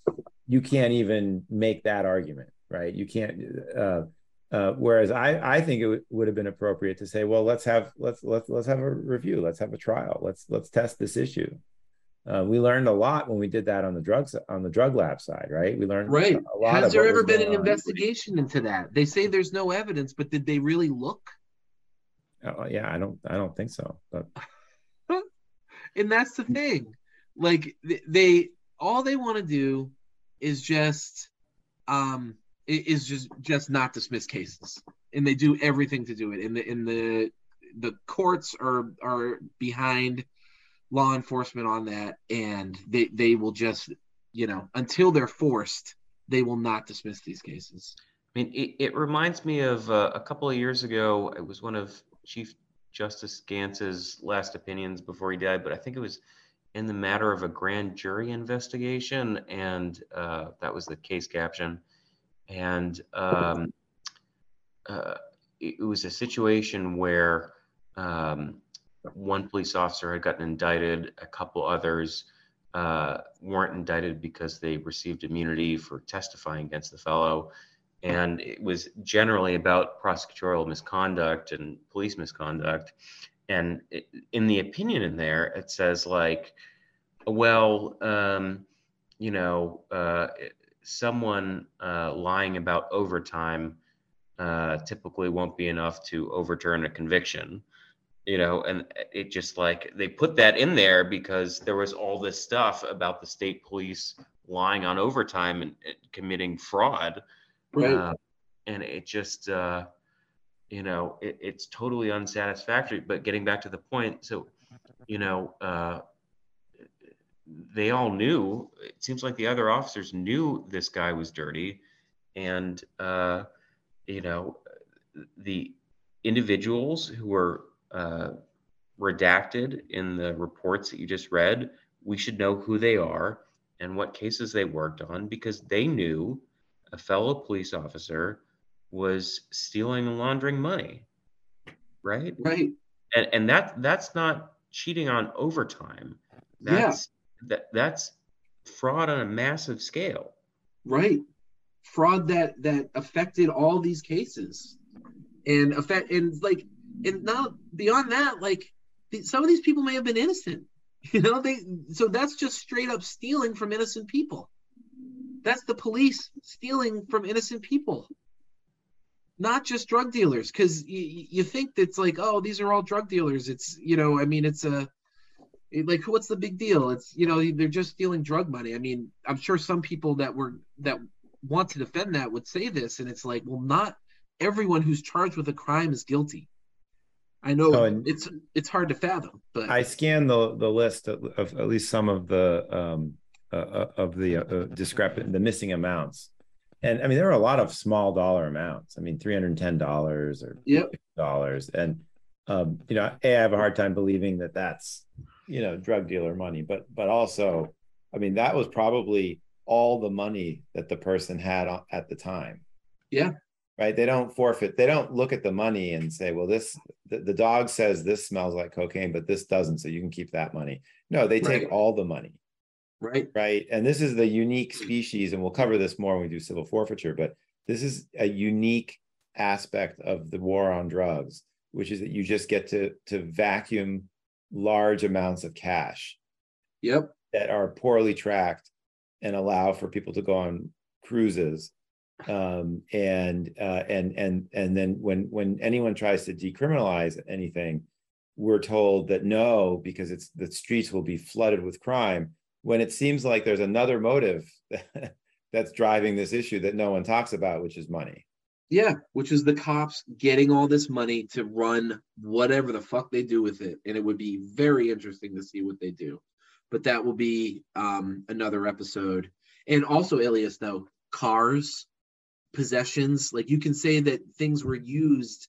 you can't even make that argument, right? You can't. Uh, uh, whereas I, I think it w- would have been appropriate to say, well, let's have let's let's let's have a review, let's have a trial, let's let's test this issue. Uh, we learned a lot when we did that on the drugs on the drug lab side, right? We learned Right. a lot. Has there ever been an on. investigation into that? They say there's no evidence, but did they really look? Oh, yeah, I don't I don't think so. But (laughs) and that's the thing. Like they all they want to do is just um is just just not dismiss cases. And they do everything to do it. In the in the the courts are are behind law enforcement on that. And they they will just you know until they're forced they will not dismiss these cases. I mean, it, it reminds me of uh, a couple of years ago. It was one of Chief Justice Gants's last opinions before he died, but I think it was in the matter of a grand jury investigation, and uh, that was the case caption. And um, uh, it, was a situation where um, one police officer had gotten indicted, a couple others uh, weren't indicted because they received immunity for testifying against the fellow and it was generally about prosecutorial misconduct and police misconduct. And it, in the opinion in there it says like well um, you know uh, someone uh, lying about overtime uh, typically won't be enough to overturn a conviction you know and it just like they put that in there because there was all this stuff about the state police lying on overtime and, and committing fraud uh, and it just, uh, you know, it, it's totally unsatisfactory. But getting back to the point, so, you know, uh, they all knew. It seems like the other officers knew this guy was dirty, and uh, you know, the individuals who were uh, redacted in the reports that you just read, we should know who they are and what cases they worked on because they knew a fellow police officer was stealing and laundering money right? Right. And and that that's not cheating on overtime. Yeah. that's that that's fraud on a massive scale. Right. Fraud that that affected all these cases. And affect and like and now beyond that like some of these people may have been innocent. (laughs) You know they so that's just straight up stealing from innocent people that's the police stealing from innocent people not just drug dealers. Because you, you think that's like oh these are all drug dealers. It's you know i mean it's a like what's the big deal? It's you know they're just stealing drug money. I mean i'm sure some people that were that want to defend that would say this and it's like well not everyone who's charged with a crime is guilty. I know it's it's hard to fathom but I scanned the the list of, of at least some of the um uh, uh, of the uh, discrepant the missing amounts, and I mean there are a lot of small dollar amounts. I mean three hundred ten dollars or Yep. dollars, and um, you know, a I have a hard time believing that that's you know drug dealer money, but but also, I mean, that was probably all the money that the person had at the time. Yeah. Right. They don't forfeit. They don't look at the money and say, well, this the, the dog says this smells like cocaine, but this doesn't, so you can keep that money. No, they take all the money Right. right? And this is the unique species, and we'll cover this more when we do civil forfeiture, but this is a unique aspect of the war on drugs, which is that you just get to to vacuum large amounts of cash Yep. that are poorly tracked and allow for people to go on cruises um and uh and and and then when when anyone tries to decriminalize anything we're told that no because it's the streets will be flooded with crime when it seems like there's another motive (laughs) that's driving this issue that no one talks about which is money Yeah, which is the cops getting all this money to run whatever the fuck they do with it. And it would be very interesting to see what they do. But that will be um, another episode. And also, Ilias, though, cars, possessions, like you can say that things were used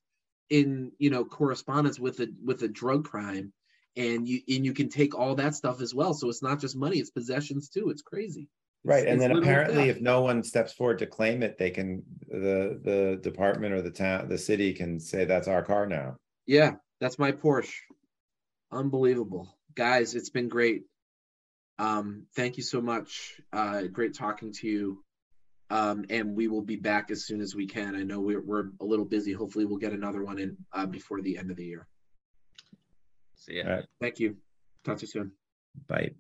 in, you know, correspondence with a with a drug crime. And you and you can take all that stuff as well. So it's not just money, it's possessions too. It's crazy. right and it's then apparently theft. if no one steps forward to claim it they can the the department or the town the city can say that's our car now Yeah, that's my Porsche. Unbelievable. Guys, it's been great. Um, thank you so much. Uh, great talking to you. Um, and we will be back as soon as we can. I know we're, we're a little busy. Hopefully, we'll get another one in uh, before the end of the year. See ya. Right. Thank you. Talk to you soon. Bye.